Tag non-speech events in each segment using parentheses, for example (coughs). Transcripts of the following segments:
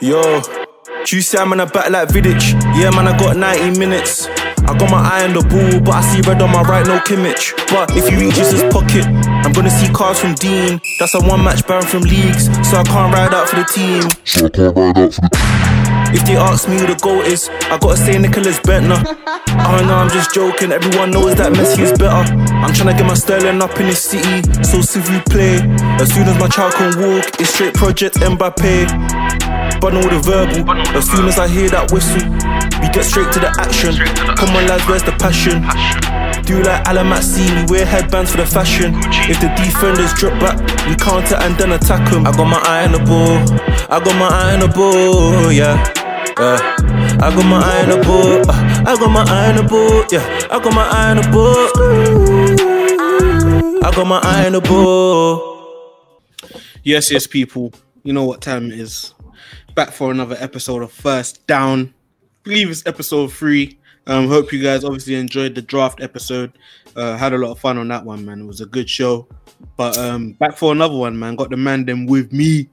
Yo, Juicy, I'm in a back like Vidic. Yeah, man, I got 90 minutes. I got my eye on the ball, but I see red on my right, no Kimmich. But if you reaches his pocket, I'm gonna see cars from Dean. That's a one match ban from leagues, so I can't ride out for the team. So I can't ride out for the If they ask me who the goal is, I gotta say Nicklas Bendtner. (laughs) Oh know I'm just joking. Everyone knows that Messi is better. I'm trying to get my sterling up in the city, so s'il vous plaît. As soon as my child can walk, it's straight project Mbappe. But know the verbal. As soon as I hear that whistle, we get straight to the action. Come on, lads, where's the passion? Do like Alamatsi, we wear headbands for the fashion. If the defenders drop back, we counter and then attack them. I got my eye on the ball, I got my eye on the ball, yeah. Yeah. I got my eye on the ball, uh, I got my eye on the ball, yeah. I got my eye on the ball. I got my eye on the ball. Yes, yes, people. You know what time it is. Back for another episode of First Down. I believe it's episode three. Um, hope you guys obviously enjoyed the draft episode. Uh, had a lot of fun on that one, man. It was a good show. But um, back for another one, man. Got the man them with me.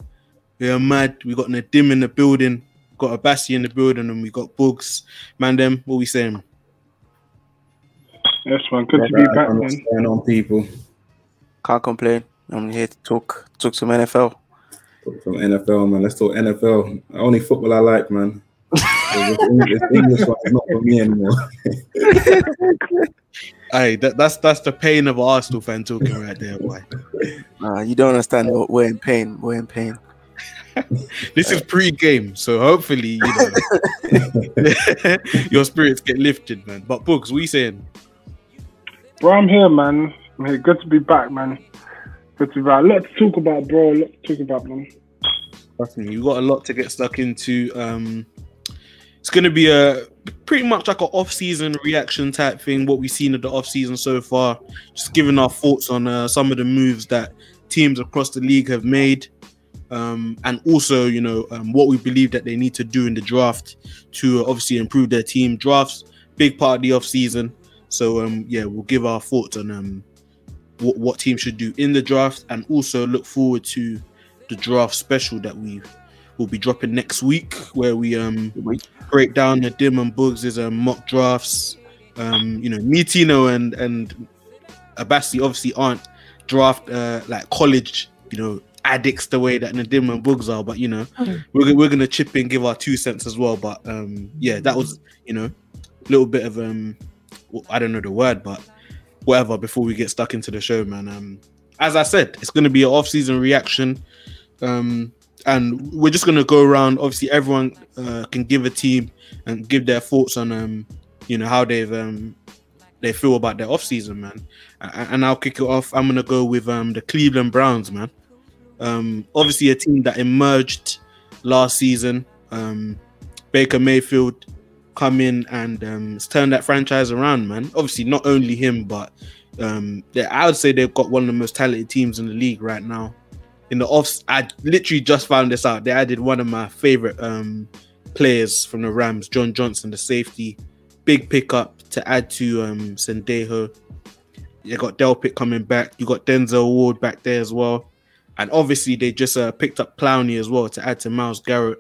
Yeah, mad. We got Nadim in the building. Got a Bassi in the building, and we got Bugs. Man, them. What we saying? Yes, man. Good to be back, man. What's going on, people? Can't complain. I'm here to talk talk some NFL. Talk From NFL, man. Let's talk NFL. Only football I like, man. This English, this English is not for me anymore. (laughs) Hey, that, that's that's the pain of an Arsenal fan talking right there, boy. Uh, you don't understand. We're- We're in pain. We're in pain. (laughs) This is pre-game, so hopefully, you know, (laughs) your spirits get lifted, man. But Bugs, we saying? Bro, I'm here, man. I'm here. Good to be back, man. Good to be back. A lot to talk about, bro. A lot to talk about, man. Trust me, you got a lot to get stuck into. Um, it's going to be a pretty much like an off-season reaction type thing. What we've seen of the off-season so far, just giving our thoughts on uh, some of the moves that teams across the league have made, um, and also you know um, what we believe that they need to do in the draft to obviously improve their team. Drafts big part of the off-season, so um, yeah, we'll give our thoughts on um, what what teams should do in the draft, and also look forward to the draft special that we will be dropping next week, where we um break down the Dim and Bugs' um, mock drafts. Um, you know, me, Tino, and and Abassi obviously aren't draft uh, like college, you know, addicts the way that Nadim and Bugs are, but you know, we're we're gonna chip in, give our two cents as well. But um, yeah, that was you know, a little bit of um, I don't know the word, but whatever. Before we get stuck into the show, man. Um, as I said, it's gonna be an off-season reaction. Um, and we're just gonna go around. Obviously, everyone uh, can give a team and give their thoughts on um, you know, how they've um they feel about their off season, man. And I'll kick it off. I'm gonna go with um the Cleveland Browns, man. Um, obviously a team that emerged last season. Um, Baker Mayfield come in and um turned that franchise around, man. Obviously, not only him, but um, I would say they've got one of the most talented teams in the league right now. In the off, I literally just found this out. They added one of my favorite um players from the Rams, John Johnson, the safety. Big pickup to add to um Sendejo. You got Delpit coming back. You got Denzel Ward back there as well. And obviously they just uh, picked up Clowney as well to add to Myles Garrett.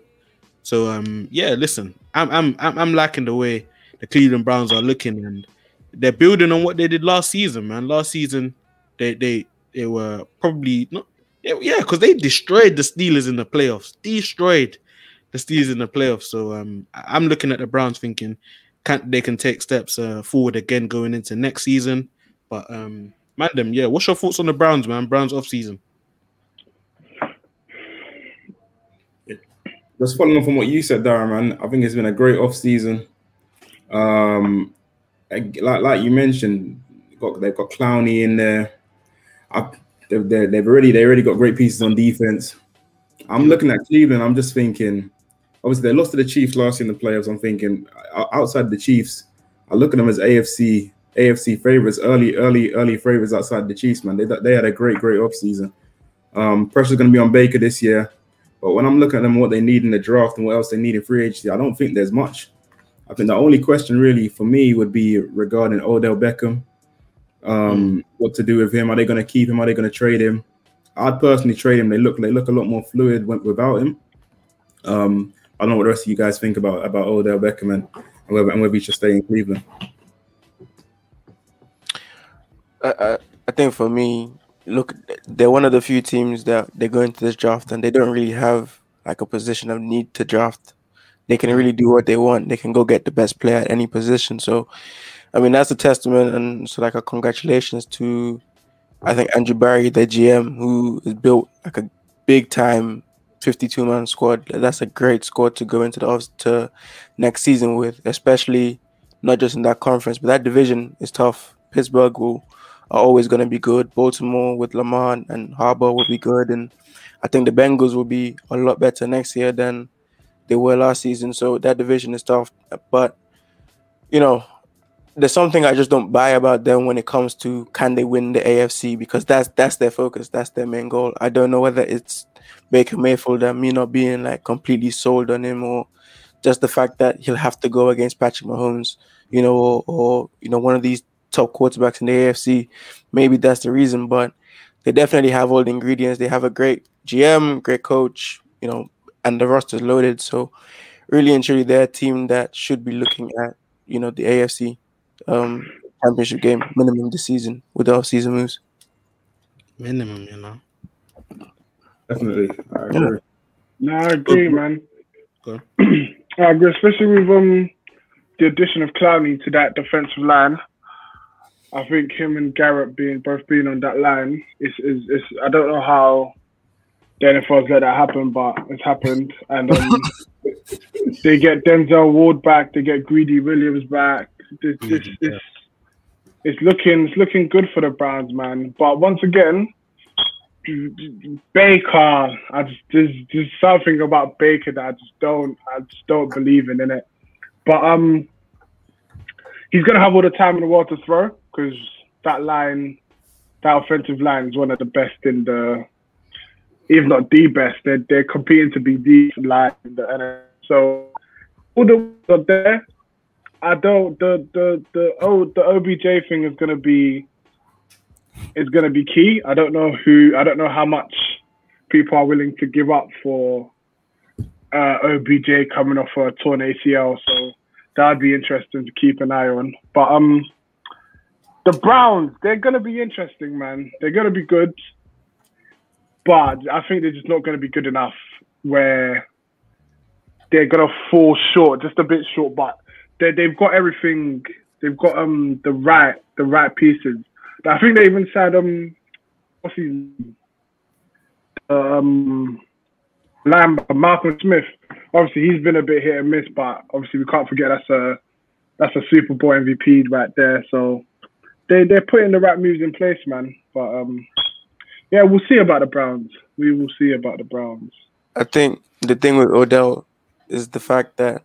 So um yeah, listen, I'm I'm I'm, I'm liking the way the Cleveland Browns are looking and they're building on what they did last season, man. Last season they they they were probably not yeah, because they destroyed the Steelers in the playoffs. Destroyed the Steelers in the playoffs. So um I'm looking at the Browns thinking can they can take steps uh, forward again going into next season. But um man, them, yeah. What's your thoughts on the Browns, man? Browns off season. Just following on from what you said, Darren, man, I think it's been a great off season. Um, like like you mentioned, got they've got Clowney in there. I, they've, they've they've already they already got great pieces on defense. I'm looking at Cleveland. I'm just thinking, obviously they lost to the Chiefs last year in the playoffs. I'm thinking outside the Chiefs, I look at them as AFC AFC favorites, early early early favorites outside the Chiefs. Man, they they had a great great off season. Um, pressure's going to be on Baker this year. But when I'm looking at them, what they need in the draft and what else they need in free agency, I don't think there's much. I think the only question really for me would be regarding Odell Beckham. Um, What to do with him? Are they going to keep him? Are they going to trade him? I'd personally trade him. They look they look a lot more fluid wi- without him. Um, I don't know what the rest of you guys think about about Odell Beckham and whether and whether he should stay in Cleveland. I, I, I think for me, look, they're one of the few teams that they go into this draft and they don't really have like a position of need to draft. They can really do what they want. They can go get the best player at any position. So, I mean, that's a testament and so like a congratulations to, I think Andrew Berry, the GM, who has built like a big time 52 man squad. That's a great squad to go into the off to next season with, especially not just in that conference, but that division is tough. Pittsburgh will are always going to be good. Baltimore with Lamar and Harbaugh will be good, and I think the Bengals will be a lot better next year than they were last season. So that division is tough, but you know, there's something I just don't buy about them when it comes to can they win the AFC because that's that's their focus, that's their main goal. I don't know whether it's Baker Mayfield and me not being like completely sold on him or just the fact that he'll have to go against Patrick Mahomes, you know, or, or you know one of these top quarterbacks in the AFC. Maybe that's the reason, but they definitely have all the ingredients. They have a great GM, great coach, you know, and the roster's loaded. So really and truly they're a team that should be looking at, you know, the AFC um championship game minimum this season with the off season moves. Minimum, you know. Definitely, I agree. No, I agree, man. Go. (clears throat) I agree, especially with um the addition of Clowney to that defensive line. I think him and Garrett being both being on that line is is, is I don't know how the NFL's let that happen, but it's happened. And um, (laughs) they get Denzel Ward back, they get Greedy Williams back. This, Greedy, this, it's looking it's looking good for the Browns, man. But once again, Baker, I just there's, there's something about Baker that I just don't I just don't believe in, in it. But um, he's gonna have all the time in the world to throw because that line, that offensive line is one of the best in the, if not the best. They're they're competing to be the line in the NFL. So all the ones are there. I don't the the the oh the OBJ thing is gonna be is gonna be key. I don't know who I don't know how much people are willing to give up for uh, OBJ coming off a torn ACL. So that'd be interesting to keep an eye on. But um, the Browns they're gonna be interesting, man. They're gonna be good, but I think they're just not gonna be good enough where they're gonna fall short, just a bit short. But they they've got everything. They've got um the right the right pieces. I think they even said um what's his um Lamb Malcolm Smith. Obviously he's been a bit hit and miss, but obviously we can't forget that's a that's a Super Bowl MVP right there. So they they're putting the right moves in place, man. But um yeah, we'll see about the Browns. We will see about the Browns. I think the thing with Odell is the fact that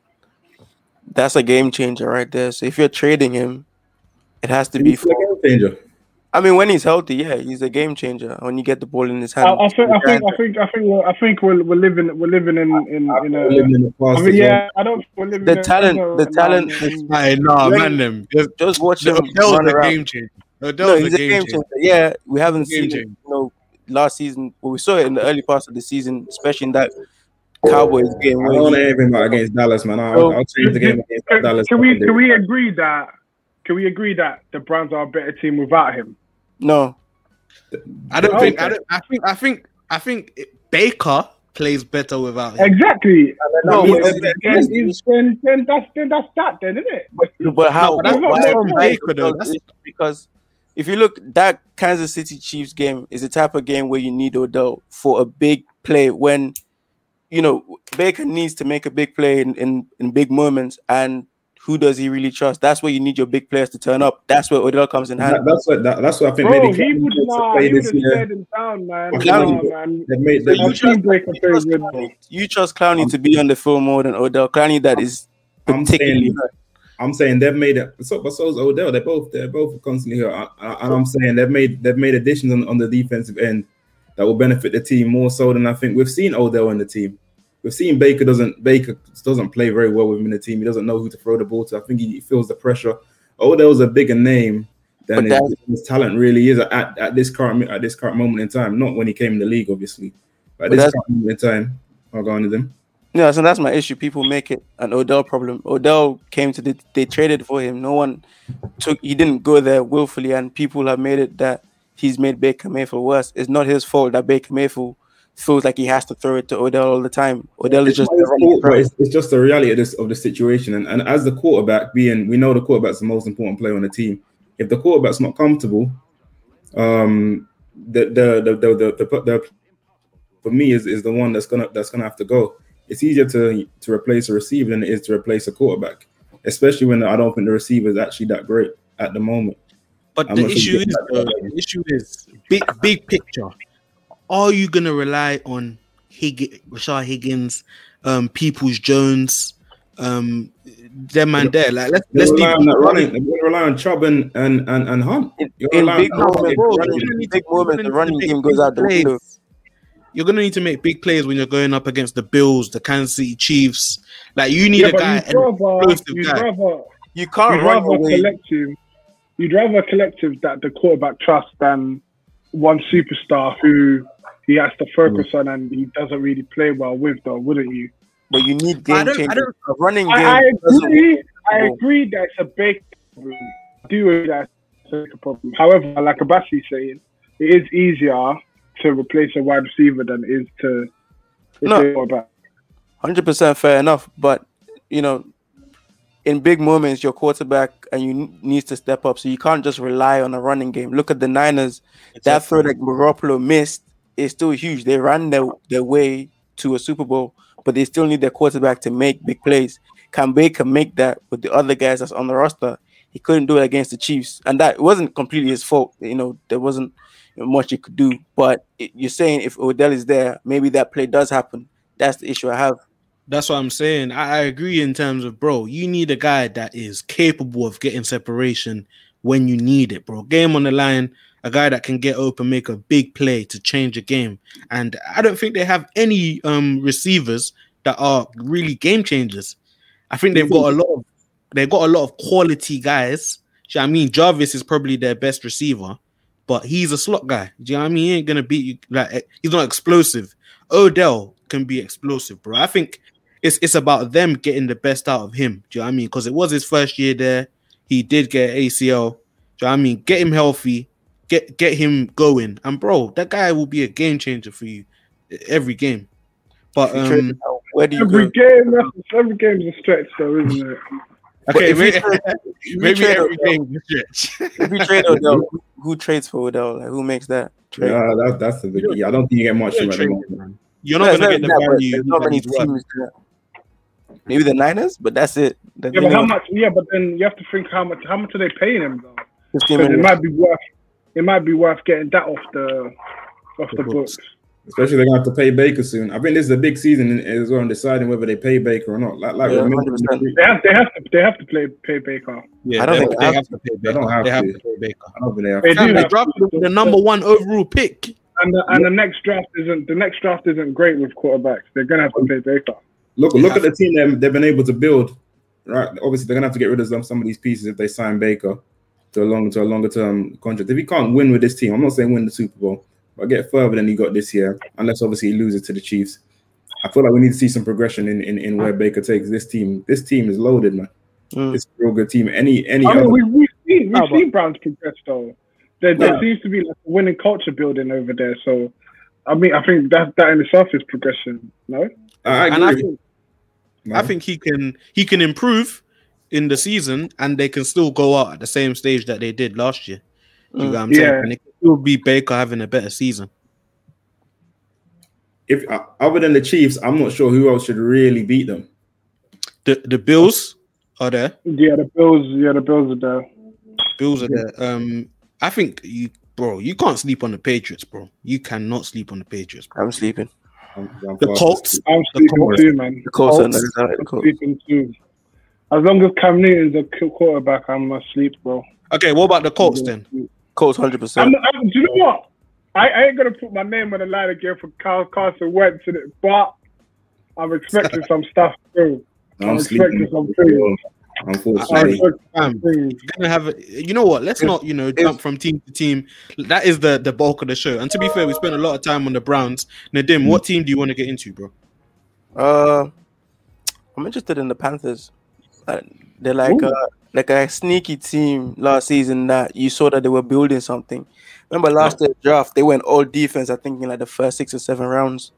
that's a game changer right there. So if you're trading him, it has to be a for. game changer. I mean, when he's healthy, yeah, he's a game changer. When you get the ball in his hand, I, I think I think I think I think we're, I think we're, we're living we're living in in, in a. Living in the past I mean, yeah, I don't. We're living the in, talent, a- the talent. in- is- Hey, nah, When- man, them. Just, Just watch him Odell's run a around. game changer. No, Odell's he's a game changer. Yeah, we haven't Game seen it. You know, last season, well, we saw it in the early parts of the season, especially in that Cowboys game. I Where don't want he- anything against Dallas, man. I'll, So- I'll change the game against Can, Dallas. can we can we agree that can we agree that the Browns are a better team without him? no, I don't Oh, think. I don't. I think. I think. I think Baker plays better without him. Exactly. No, then, then, then, then that's then that's that then, isn't it? but how? but that's why- not why- Baker, though. That's- because if you look, that Kansas City Chiefs game is the type of game where you need Odell for a big play when you know Baker needs to make a big play in, in, in big moments and who does he really trust? That's where you need your big players to turn up. That's where Odell comes in That- handy. that's what that, that's what I think. Bro, maybe he would Cleveland not. He would this have year. stared him down, man. Clowney- on, man. They've made, So they've, you I've seen Baker You trust. Clowney, you trust Clowney to be on the field more than Odell. Clowney that is I'm particularly saying- I'm saying they've made it. So, but so is Odell. They're both they're both constantly here, I- I- and I'm saying they've made they've made additions on, on the defensive end that will benefit the team more so than I think we've seen Odell in the team. We've seen Baker doesn't Baker doesn't play very well within the team. He doesn't know who to throw the ball to. I think he feels the pressure. Oh, Odell's a bigger name than his, his talent really is at, at this current at this current moment in time. Not when he came in the league, obviously, but at But this that's- current moment in time. I'll go on to them. Yeah, so that's my issue. People make it an Odell problem. Odell came to the they traded for him. No one took he didn't go there willfully, and people have made it that he's made Baker Mayfield worse. It's not his fault that Baker Mayfield feels like he has to throw it to Odell all the time. Odell is It's, just not but it's, it's just the reality of this of the situation. And, and as the quarterback, being we know the quarterback's the most important player on the team. If the quarterback's not comfortable, um, the the the the, the, the, the for me is, is the one that's gonna that's gonna have to go. It's easier to to replace a receiver than it is to replace a quarterback, especially when I don't think the receiver is actually that great at the moment. But I'm the issue thinking is, that the issue is big, big picture. Are you gonna rely on Hig- Rashard Higgins, um, Peoples Jones, um, them man there? Like let's let's rely on that running. They're rely on Chubb and and and, and Hunt. in, You're in big on moments. running- bro, running- you're gonna need big to- moments, the running to game make goes out the big window. You're gonna need to make big plays when you're going up against the Bills, the Kansas City Chiefs. Like you need Yeah, a guy, you'd rather, explosive you'd guy. rather, You can't you'd run rather a away. collective. You'd rather a collective that the quarterback trusts than one superstar who he has to focus Mm. on and he doesn't really play well with, though, wouldn't you? But you need game don't- I changers. don't- A running game. I, I agree. I agree that it's a big problem. I do agree that it's a problem. However, like Abasi's saying, it is easier to replace a wide receiver than it is to No. replace a. Hundred percent fair enough, but you know, in big moments, your quarterback and you needs to step up. So you can't just rely on a running game. Look at the Niners. That throw that Garoppolo missed is still huge. They ran their, their way to a Super Bowl, but they still need their quarterback to make big plays. Can Baker make that with the other guys that's on the roster? He couldn't do it against the Chiefs, and that wasn't completely his fault. You know, there wasn't much he could do. But you're saying if Odell is there, maybe that play does happen. That's the issue I have. That's what I'm saying. I, I agree in terms of bro, you need a guy that is capable of getting separation when you need it, bro. Game on the line, a guy that can get open, make a big play to change a game. And I don't think they have any um receivers that are really game changers. I think they've got a lot of they've got a lot of quality guys. I mean? Jarvis is probably their best receiver, but he's a slot guy. Do you know what I mean? He ain't gonna beat you like eh, he's not explosive. Odell can be explosive, bro. I think it's it's about them getting the best out of him. Do you know what I mean? Because it was his first year there. He did get ACL. Do you know what I mean? Get him healthy, get get him going, and bro, that guy will be a game changer for you every game. But If you trade um, where do you Every go? game, that's- every game's a stretch, though, isn't it? (laughs) okay, if maybe, trade- (laughs) maybe every Odell- game is a stretch. (laughs) If you trade Odell, who, who trades for Odell? Like who makes that trade? Yeah, that, that's the big. Yeah, I don't think you get much You're from it. at the trading, moment. You're not it's gonna get the that, value. There's not many he's worth. teams. That, maybe the Niners, but that's it. The Yeah, but how much? Yeah, but then you have to think how much. How much are they paying him though? It might be worth. It might be worth getting that off the off The the, books. books. Especially they're gonna have to pay Baker soon. I think this is a big season as well in deciding whether they pay Baker or not. Like, like Yeah, 100%. They have. They have to. They have to play pay Baker. Yeah, I don't they, think they they have to pay Baker. They don't have They have to. to pay Baker. I don't think they have. They Fam, do they have drafted to. the number one overall pick. And the, and the next draft isn't the next draft isn't great with quarterbacks. They're gonna have to pay Baker. Look, look at the team that they've been able to build. Right, obviously they're gonna have to get rid of some some of these pieces if they sign Baker to a longer to a longer term contract. If he can't win with this team, I'm not saying win the Super Bowl, but get further than he got this year, unless obviously he loses to the Chiefs. I feel like we need to see some progression in, in, in where Baker takes this team. This team is loaded, man. Mm. It's a real good team. Any any I other, mean, we, we've seen we've Oh, but- seen Browns progress though. There, there Yeah. seems to be like a winning culture building over there. So, I mean, I think that that in itself is progression. No, I, I And I agree. think man. I think he can he can improve in the season and they can still go out at the same stage that they did last year. You know what I'm saying? And it can still be Baker having a better season. if uh, other than the Chiefs, I'm not sure who else should really beat them. The the Bills are there. yeah, the Bills, yeah, the Bills are there. Bills are there. Um, I think you, bro, you can't sleep on the Patriots, bro. You cannot sleep on the Patriots. Bro. I'm sleeping. I'm, I'm The fast Colts, I'm The sleeping Colts. too, man. The Colts are Colts. nice. I like the I'm sleeping too. As long as Cam Newton's a quarterback, I'm asleep, bro. Okay, what about the Colts then? Colts, hundred percent. I'm, do you know what? I, I ain't gonna put my name on the line again for Carl Carson Wentz in it, but I'm expecting some stuff too. I'm I'm sleeping. expecting some things. I'm Unfortunately, expecting Fam, some things. You're gonna have. You know what? Let's not, you know, jump from team to team. That is the the bulk of the show. And to be fair, we spent a lot of time on the Browns. Nadim, what team do you want to get into, bro? Uh, I'm interested in the Panthers. They're like a, like a sneaky team last season that you saw that they were building something. Remember last year draft, they went all defense. I think in like the first six or seven rounds,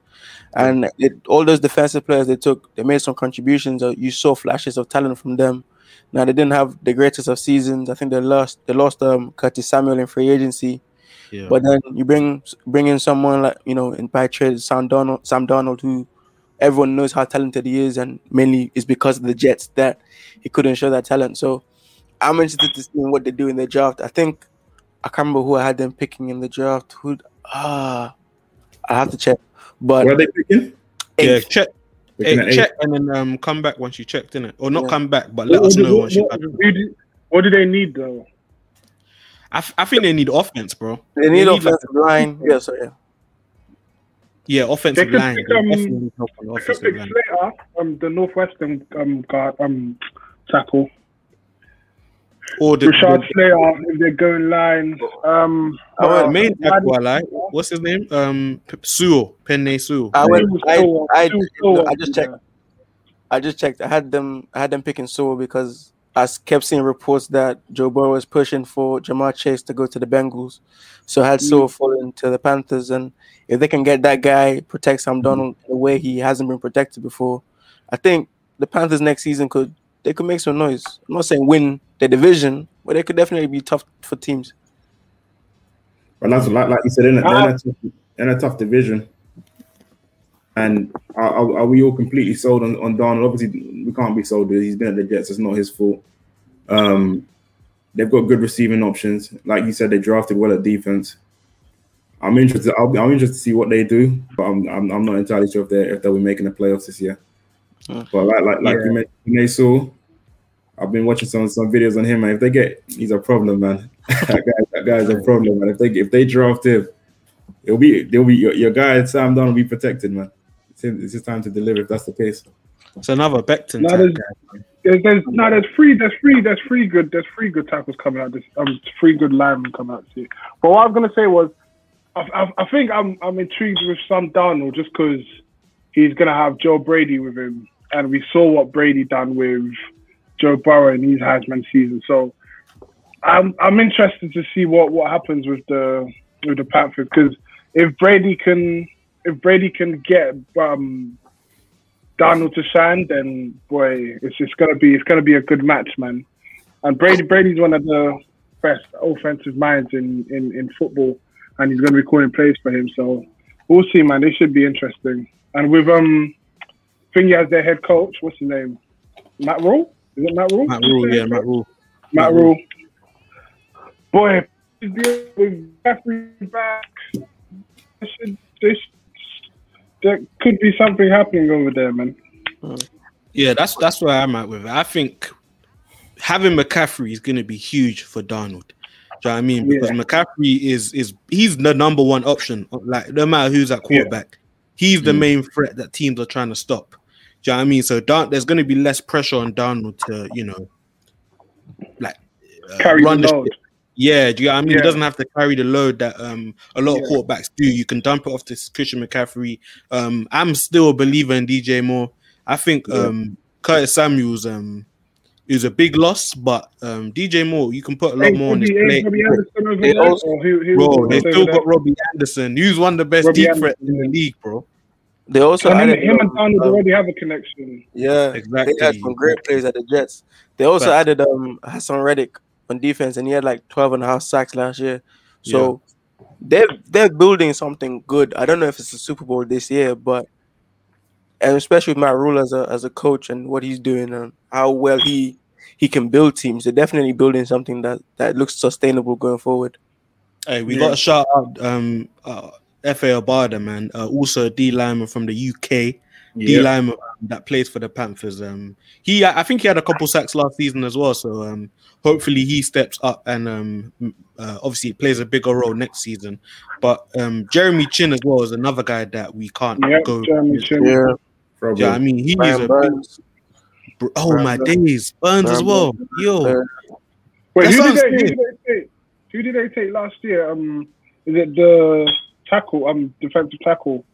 and it, all those defensive players they took, they made some contributions. Uh, you saw flashes of talent from them. Now they didn't have the greatest of seasons. I think they lost they lost um Curtis Samuel in free agency. Yeah. But then you bring bring in someone like you know in by trade Sam Darnold, Sam Darnold, who everyone knows how talented he is, and mainly is because of the Jets that he couldn't show that talent. So I'm interested to see what they do in the draft. I think I can't remember who I had them picking in the draft. Who ah, I have to check. But Where are they picking? yeah, check, Picking hey, at eight. check, and then um, come back once you checked in it, or not Yeah. come back, but let What, us know what, once you. what, do, what do they need though? I, f- I think they need offense, bro. they need like- offensive line. Yeah, so yeah. Yeah, offensive They line. pick, They um, definitely need help on the could offensive pick line. Slater, um, the Northwestern um guard, um tackle. Or the, Rashad the, Slater, if they're going line. Um, oh, uh, main tackle I like. What's his name? Um, P- Sewell, Penei Sewell. I went. Sewell, I, I, I just checked. I just checked. I had them. I had them picking Sewell because I s- kept seeing reports that Joe Burrow was pushing for Ja'Marr Chase to go to the Bengals. So I had Mm. Sewell falling to the Panthers, and if they can get that guy protect Sam Darnold the way he hasn't been protected before, I think the Panthers next season could they could make some noise. I'm not saying win the division, but they could definitely be tough for teams. But that's like, like you said, in a, in, a tough, in a tough division. And are, are, are we all completely sold on, on Darnold? Obviously, we can't be sold. He's been at the Jets. It's not his fault. Um, they've got good receiving options. Like you said, they drafted well at defense. I'm interested. I'll be, I'm interested to see what they do, but I'm, I'm, I'm not entirely sure if they if they'll be making the playoffs this year. But like like like Yeah. you mentioned, Nasul, I've been watching some some videos on him, man. If they get, he's a problem, man. (laughs) that guy, that guy's a problem, man. If they if they draft him, it'll be they'll be your, your guy Sam Darnold will be protected, man. It's his, time to deliver if that's the case. It's another Becton No, type there's- guy. There's, there's no, there's three, there's three, there's three good, there's three good tackles coming out. This um, three good linemen coming out. Too. But what I was gonna say was, I, I, I think I'm, I'm intrigued with Sam Darnold just because he's gonna have Joe Brady with him, and we saw what Brady done with Joe Burrow in his Heisman season. So I'm, I'm interested to see what, what happens with the, with the Panthers because if Brady can, if Brady can get um Darnold to shine, then boy, it's just gonna be it's gonna be a good match, man. And Brady Brady's one of the best offensive minds in, in, in football, and he's gonna be calling plays for him. So we'll see, man. It should be interesting. And with um, Thingy as their head coach, what's his name? Matt Rhule? Is it Matt Rhule? Matt Rhule, yeah, Matt Rhule. Matt Rhule. Boy, with Jeffrey back, there should, there should- there could be something happening over there, man. Yeah, that's that's where I'm at with it. I think having McCaffrey is going to be huge for Darnold. Do you know what I mean? Because Yeah. McCaffrey is is he's the number one option. Like no matter who's at quarterback, he's the Mm. main threat that teams are trying to stop. Do you know what I mean? So Don, there's going to be less pressure on Darnold to you know, like uh, Carry the run the load. Shit. Yeah, do you know what I mean? He doesn't have to carry the load that um a lot of Yeah. quarterbacks do. You can dump it off to Christian McCaffrey. Um, I'm still a believer in DJ Moore. I think Yeah. um Curtis Samuels um is a big loss, but um DJ Moore you can put a lot Hey, more on his Robbie- hey, plate. Robbie Anderson They also- or who- who- Bro, they still over got Robbie Anderson. He's one of the best Robbie deep threats in the league, bro. They also there? And added, him, him and Darnold um, already have a connection. Yeah, Exactly. They had some great players at the Jets. They also Facts. added um Hassan Reddick on defense, and he had like 12 and a half sacks last year. So they're they're building something good. I don't know if it's a Super Bowl this year, but and especially with Matt Rhule as a as a coach and what he's doing and how well he he can build teams. They're definitely building something that that looks sustainable going forward. Hey, we Yeah. got to shout out um uh, Efe Obada, man. Uh, also a D lineman from the UK. D Yeah. lineman um, that plays for the Panthers. Um, he I think he had a couple sacks last season as well. So um, hopefully he steps up and um, uh, obviously plays a bigger role next season. But um, Jeremy Chinn as well is another guy that we can't Yeah, go. Jeremy Chinn. Yeah, Probably. Yeah, I mean he is Brian a big, Burns. br- oh Brian my Burns. days, Burns as Brian well. Yo, Burns. Wait, who did, they, who did they take? Who did they take last year? Um, is it the tackle? Um, defensive tackle.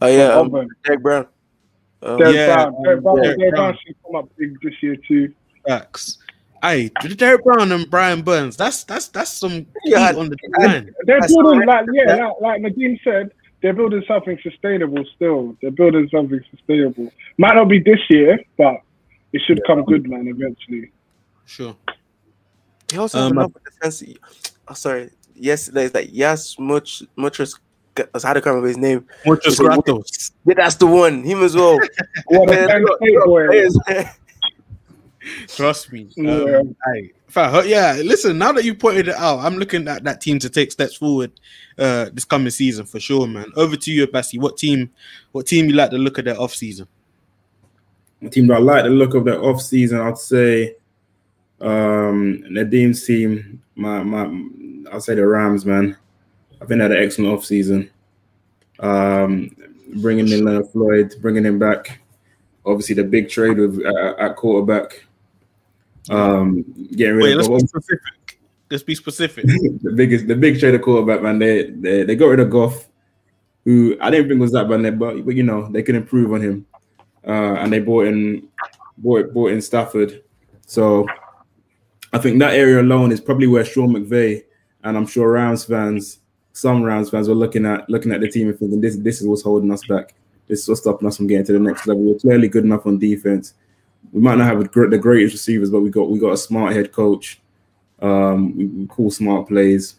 Oh yeah, um, Auburn. Derrick Brown. Um, Derrick Yeah, Brown. Derrick Brown, Derrick Derrick Brown. Brown should come up big this year too. Facts. Hey, Derrick Brown and Brian Burns. That's that's that's some Yeah, heat on the line. They're That's building like yeah, like, like Nadim said, they're building something sustainable. Still, they're building something sustainable. Might not be this year, but it should come good, man. Eventually. Sure. He also Um, has another defense. Oh, sorry. Yesterday, it's like Yas much Muchus. I had to remember his name. Muchos gratos. Yeah, that's the one. Him as well. What a Man, Penn look, State look, boy. players. (laughs) Trust me. Yeah. Um, hey, fa- yeah. Listen, now that you pointed it out, I'm looking at that team to take steps forward uh, this coming season for sure, man. Over to you, Bassi. What team? What team you like the look of their off season? The team that I like the look of their off season, I'd say um Nadim's team, my my I'd say the Rams, man. I think they had an excellent off season. Um bringing in Leonard Floyd, bringing him back. Obviously the big trade with uh, at quarterback. Um getting rid Wait, of let's be specific. Let's be specific. (laughs) the biggest, the big trade of quarterback, man. They, they they got rid of Goff, who I didn't think was that bad, but but you know they can improve on him, uh, and they bought in bought bought in Stafford. So I think that area alone is probably where Sean McVay and I'm sure Rams fans, some Rams fans, were looking at looking at the team and thinking this this is what's holding us back. This is what's stopping us from getting to the next level. We're clearly good enough on defense. We might not have a the greatest receivers, but we got we got a smart head coach. Um, we, we call smart plays.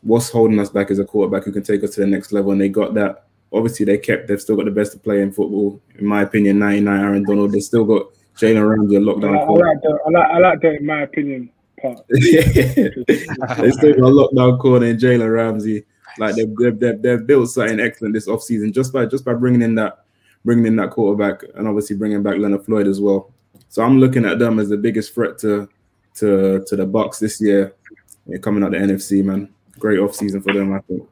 What's holding us back is a quarterback who can take us to the next level, and they got that. Obviously, they kept. They've still got the best player in football, in my opinion. Ninety nine, Aaron Donald. They still got Jalen Ramsey, a I lockdown. like, I like. I like, I like that in my opinion. Part. (laughs) (laughs) they still got a lockdown corner in Jalen Ramsey. Like they've, they've, they've, they've built something excellent this offseason just by just by bringing in that bringing in that quarterback and obviously bringing back Leonard Floyd as well. So I'm looking at them as the biggest threat to to to the Bucks this year. Yeah, coming out the NFC, man. Great offseason for them, I think.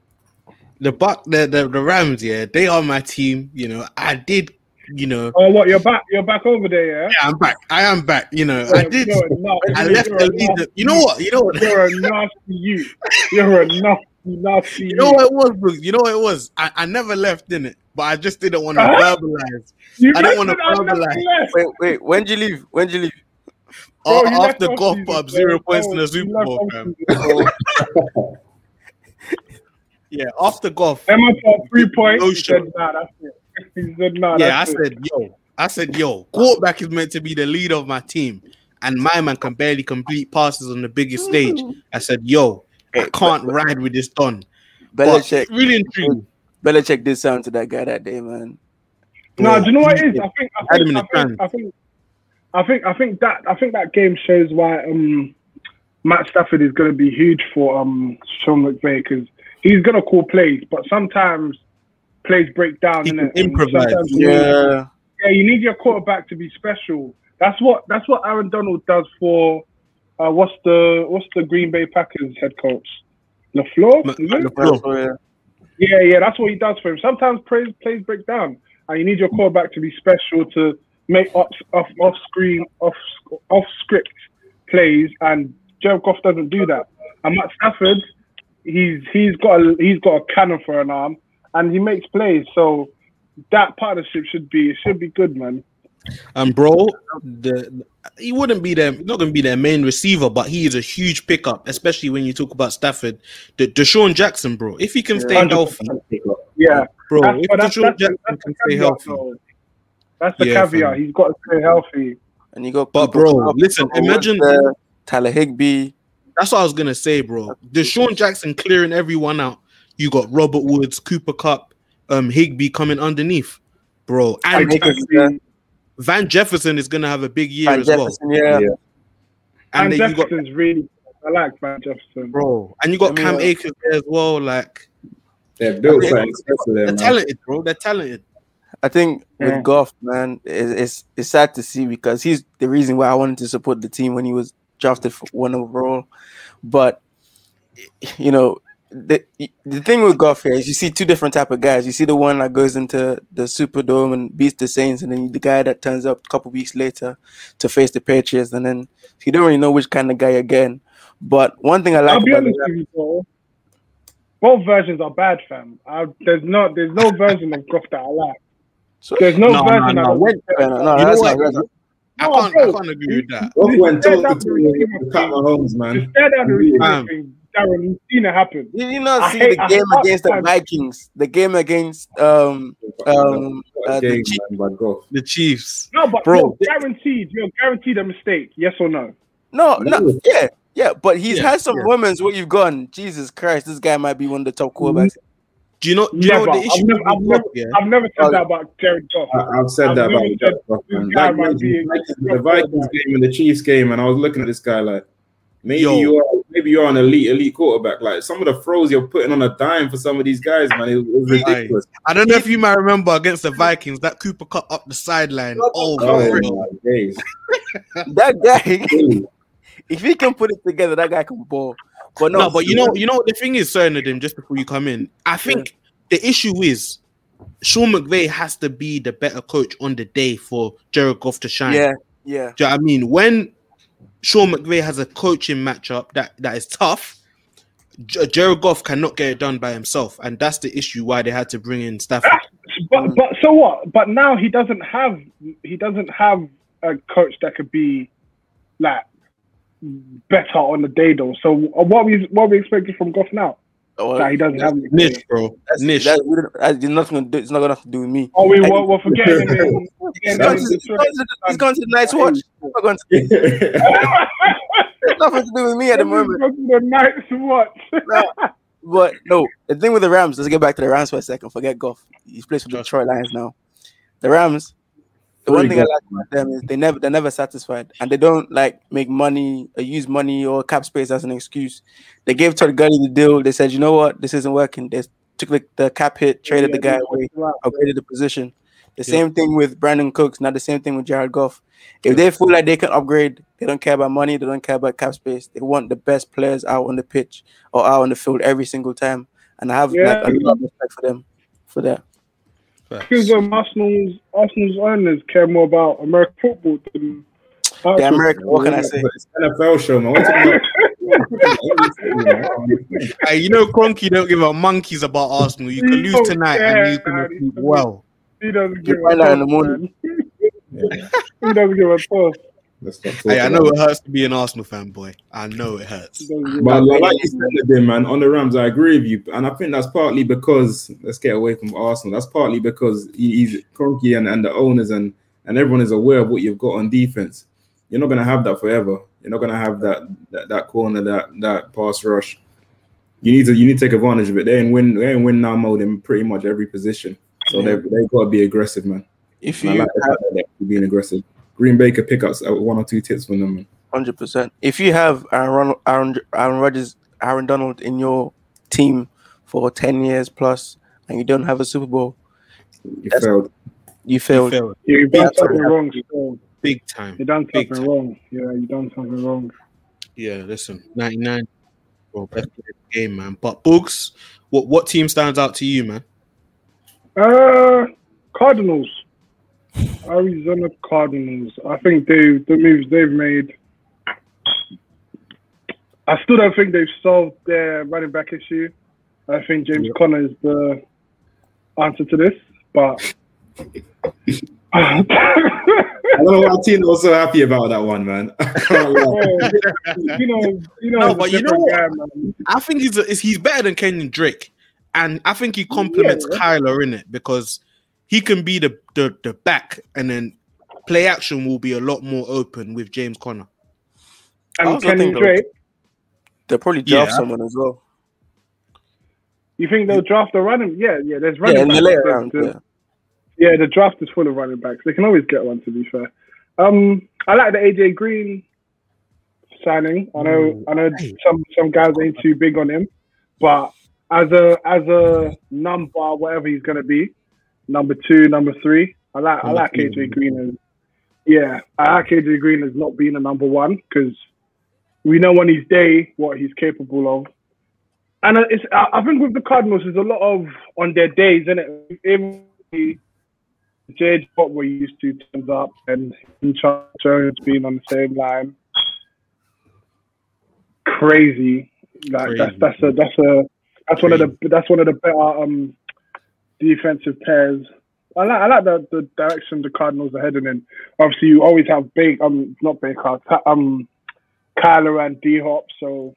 the Buck, the, the the Rams, yeah, they are my team. You know, I did. You know, Oh, what? You're back? You're back over there, yeah? yeah, I'm back. I am back. You know, I did. You're a (laughs) nasty- I left you're the a lead. nasty- You know what? You know what? You're a nasty you. You're a nasty, nasty You know what it was, Brooks? You know what it was? I, I never left in it, but I just didn't want to Huh? verbalize. You I didn't wanna it, I left verbalize. left. Wait, wait. When did you leave? When did you leave? Bro, Uh, you after Goff season, put up bro. zero points in Bro, the Super Bowl, off fam. season, bro. (laughs) Yeah, after Goff. Emma put three points. No he said, nah, that's it. He said, nah, Yeah, I it. said, yo, I said, yo, quarterback is meant to be the leader of my team, and my man can barely complete passes on the biggest stage. I said, yo, I can't ride with this done. But Belichick. really intrigued. Belichick did sound to that guy that day, man. No, Bro, do you know what it is? he is? I think I think I think, I think I think I think that I think that game shows why um Matt Stafford is going to be huge for um Sean McVay because he's going to call plays, but sometimes plays break down. He innit? can And improvise. sometimes you need- Yeah. yeah, you need your quarterback to be special. That's what that's what Aaron Donald does for. Uh, what's the what's the Green Bay Packers head coach? LaFleur. Ma- Is? LaFleur. Yeah, yeah, that's what he does for him. Sometimes plays plays break down, and you need your quarterback to be special to make off off off screen off off script plays, and Jared Goff doesn't do that. And Matt Stafford, he's he's got a, he's got a cannon for an arm, and he makes plays. So that partnership should be should be good, man. And bro, the he wouldn't be their not going to be their main receiver, but he is a huge pickup, especially when you talk about Stafford. The DeSean Jackson, bro, if he can stay 100%. healthy, Yeah, bro, that's, if that's, DeSean that's, Jackson that's, can the stay caveat, healthy, though. That's the Yeah, caveat. fam. He's got to stay healthy. And you got But, bro, Kupp, listen, imagine- Woods there, Tyler Higbee. that's what I was gonna say, bro. DeSean Jackson clearing everyone out. You got Robert Woods, Cooper Kupp, um, Higbee coming underneath, bro, and Van Jefferson, Van Jefferson is gonna have a big year Van as well. Yeah. Yeah. And And then you got Jefferson's really. I like Van Jefferson. bro, and you got Let me, Cam uh, Akers there as well. Like They've built I think- something special there, they're man. talented, bro. They're talented. I think Yeah. with Goff, man, it's, it's it's sad to see because he's the reason why I wanted to support the team when he was drafted for one overall. But you know, the the thing with Goff here is you see two different type of guys. You see the one that goes into the Superdome and beats the Saints, and then the guy that turns up a couple weeks later to face the Patriots, and then you don't really know which kind of guy again. But one thing I like I'll be about honest with you. Both versions are bad, fam. I, there's no there's no version of Goff that I like. So, There's no, No, version no, of no. it. No, no, You know that's not right. I No, can't. I can't agree with that. Goff went Stare to the toe receiver Pat. Mahomes, man. Stare down the receiver Fam. thing. Darren, you've seen it happen. You, you not I see hate- the game hate against the. Vikings, the game against um um What a uh, the Chiefs. man. The Chiefs. No, but Bro. you're guaranteed. You're guaranteed a mistake. Yes or no? No, no, No. yeah, yeah, but he's Yeah, had some yeah. moments where you've gone, Jesus Christ, this guy might be one of the top quarterbacks. Do you know? Do you Never. what the I've never, I've with never, Goff, yeah? I've never said that about Jared Goff. I, I've said I've that about never Jared Goff, this man. guy Like, might man, be a like good the Vikings game and the Chiefs game, and I was looking at this guy like, maybe Yo. you are, maybe you're an elite, elite quarterback. Like some of the throws you're putting on a dime for some of these guys, man, it, it was ridiculous. I don't know if you might remember against the Vikings that Cooper cut up the sideline. Oh, Oh, my my days. (laughs) That guy, if he can put it together, that guy can ball. But no, no, but you know, you know what the thing is, Cernadim, just before you come in, I think the issue is Sean McVay has to be the better coach on the day for Jared Goff to shine. yeah, yeah, Do you know what I mean? When Sean McVay has a coaching matchup that, that is tough, Jared Goff cannot get it done by himself, and that's the issue why they had to bring in Stafford. But but so what? But now he doesn't have he doesn't have a coach that could be like better on the day though. So uh, what we what we expecting from Goff now? Well, That he doesn't have. Niche, bro. that's, Niche. that's, we don't- that's nothing. to do- It's not gonna have to do with me. Oh, we I- we're, we're him. He's going to, he's going to, the- he's going to the Night's Watch. It's not going to, (laughs) it's nothing to do with me at the moment. Go to the Night's watch. But no, the thing with the Rams, let's get back to the Rams for a second. Forget Goff. He's plays for the Just- Detroit Lions now. The Rams, the one Very thing I like about them is they never they're never satisfied and they don't like make money or use money or cap space as an excuse. They gave Todd Gurley the deal. They said, you know what, this isn't working. They took the, the cap hit, traded the guy away, upgraded the position. The Yeah. same thing with Brandin Cooks, not the same thing with Jared Goff. If they feel like they can upgrade, they don't care about money, they don't care about cap space. They want the best players out on the pitch or out on the field every single time. And I have Yeah. like, a lot of respect for them for that. Because um, Arsenal's Arsenal's owners care more about American football than The American, what can I say? It's NFL show, man. We're Hey, you know, Kroenke don't give a monkeys about Arsenal. You can lose tonight care, and he's gonna well. He doesn't give a find out in the morning. man. (laughs) he doesn't give a toss. Let's not talk Hey, I know about it hurts to be an Arsenal fan, boy. I know it hurts. He doesn't give But like like you said, then, man, on the Rams, I agree with you, and I think that's partly because let's get away from Arsenal. That's partly because he, he's Kroenke and, and the owners and and everyone is aware of what you've got on defense. You're not gonna have that forever. You're not gonna have that that, that corner, that that pass rush. You need to you need to take advantage of it. They're in win they're in win now mode in pretty much every position. So Yeah. they've they've got to be aggressive, man. If And I you like the fact that they're being aggressive. Green Bay could pick up uh, one or two tips from them. Hundred percent, if you have Aaron Ron- Aaron Aaron Rodgers, Aaron Donald in your team for ten years plus, and you don't have a Super Bowl, You That's- failed. you failed. Failed You've done something what wrong. Still. big time. You done Big something time. wrong. Yeah, you done something wrong. Yeah, listen, 99. Well, best player the game, man. But Boogs, what what team stands out to you, man? Uh, Cardinals. Arizona Cardinals. I think they the moves they've made. I still don't think they've solved their running back issue. I think James Conner is the answer to this, but (laughs) I don't know why Tina was so happy about that one, man. (laughs) I can't lie. you know, you know, No, but you know guy. I think he's a, he's better than Kenyan Drake, and I think he complements Yeah. Kyler in it because he can be the, the the back, and then play action will be a lot more open with James Conner. I And also Kenny they'll- Drake. They'll probably draft Yeah. someone as well. You think they'll draft a running? Yeah, yeah. There's Yeah, running in the backs. later round. Yeah. Yeah, the draft is full of running backs. They can always get one. To be fair, um, I like the AJ Green signing. I know, Ooh, I know hey. some some guys ain't too big on him, but as a as a number, whatever he's gonna be, number two, number three, I like I like. AJ Green as yeah, I like AJ Green as not being a number one because we know on his day what he's capable of. And it's, I think with the Cardinals, there's a lot of on their days, isn't it? If Jade, what we're used to, turns up, and Jones being on the same line, crazy. Like that's Crazy. that's a that's a that's one of the that's one of the better um defensive pairs I like I like the, the direction the Cardinals are heading in. Obviously, you always have Baker, um, not Baker, Ka- um, Kyler and D Hop. So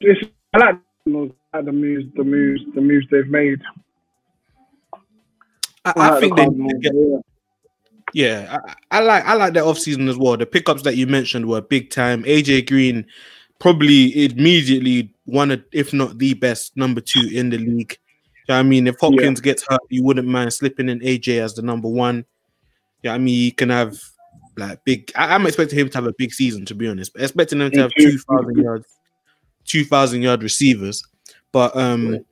it's, I like the moves, the moves, the moves they've made. I, I I like think the they get Yeah, I, I like I like that offseason as well. The pickups that you mentioned were big time. AJ Green probably immediately one of, if not the best number two in the league. You know I mean, if Hopkins gets hurt, you wouldn't mind slipping in AJ as the number one. Yeah, I mean, he can have like big. I, I'm expecting him to have a big season, to be honest. But expecting him to have two thousand yards, two thousand yard receivers. But um,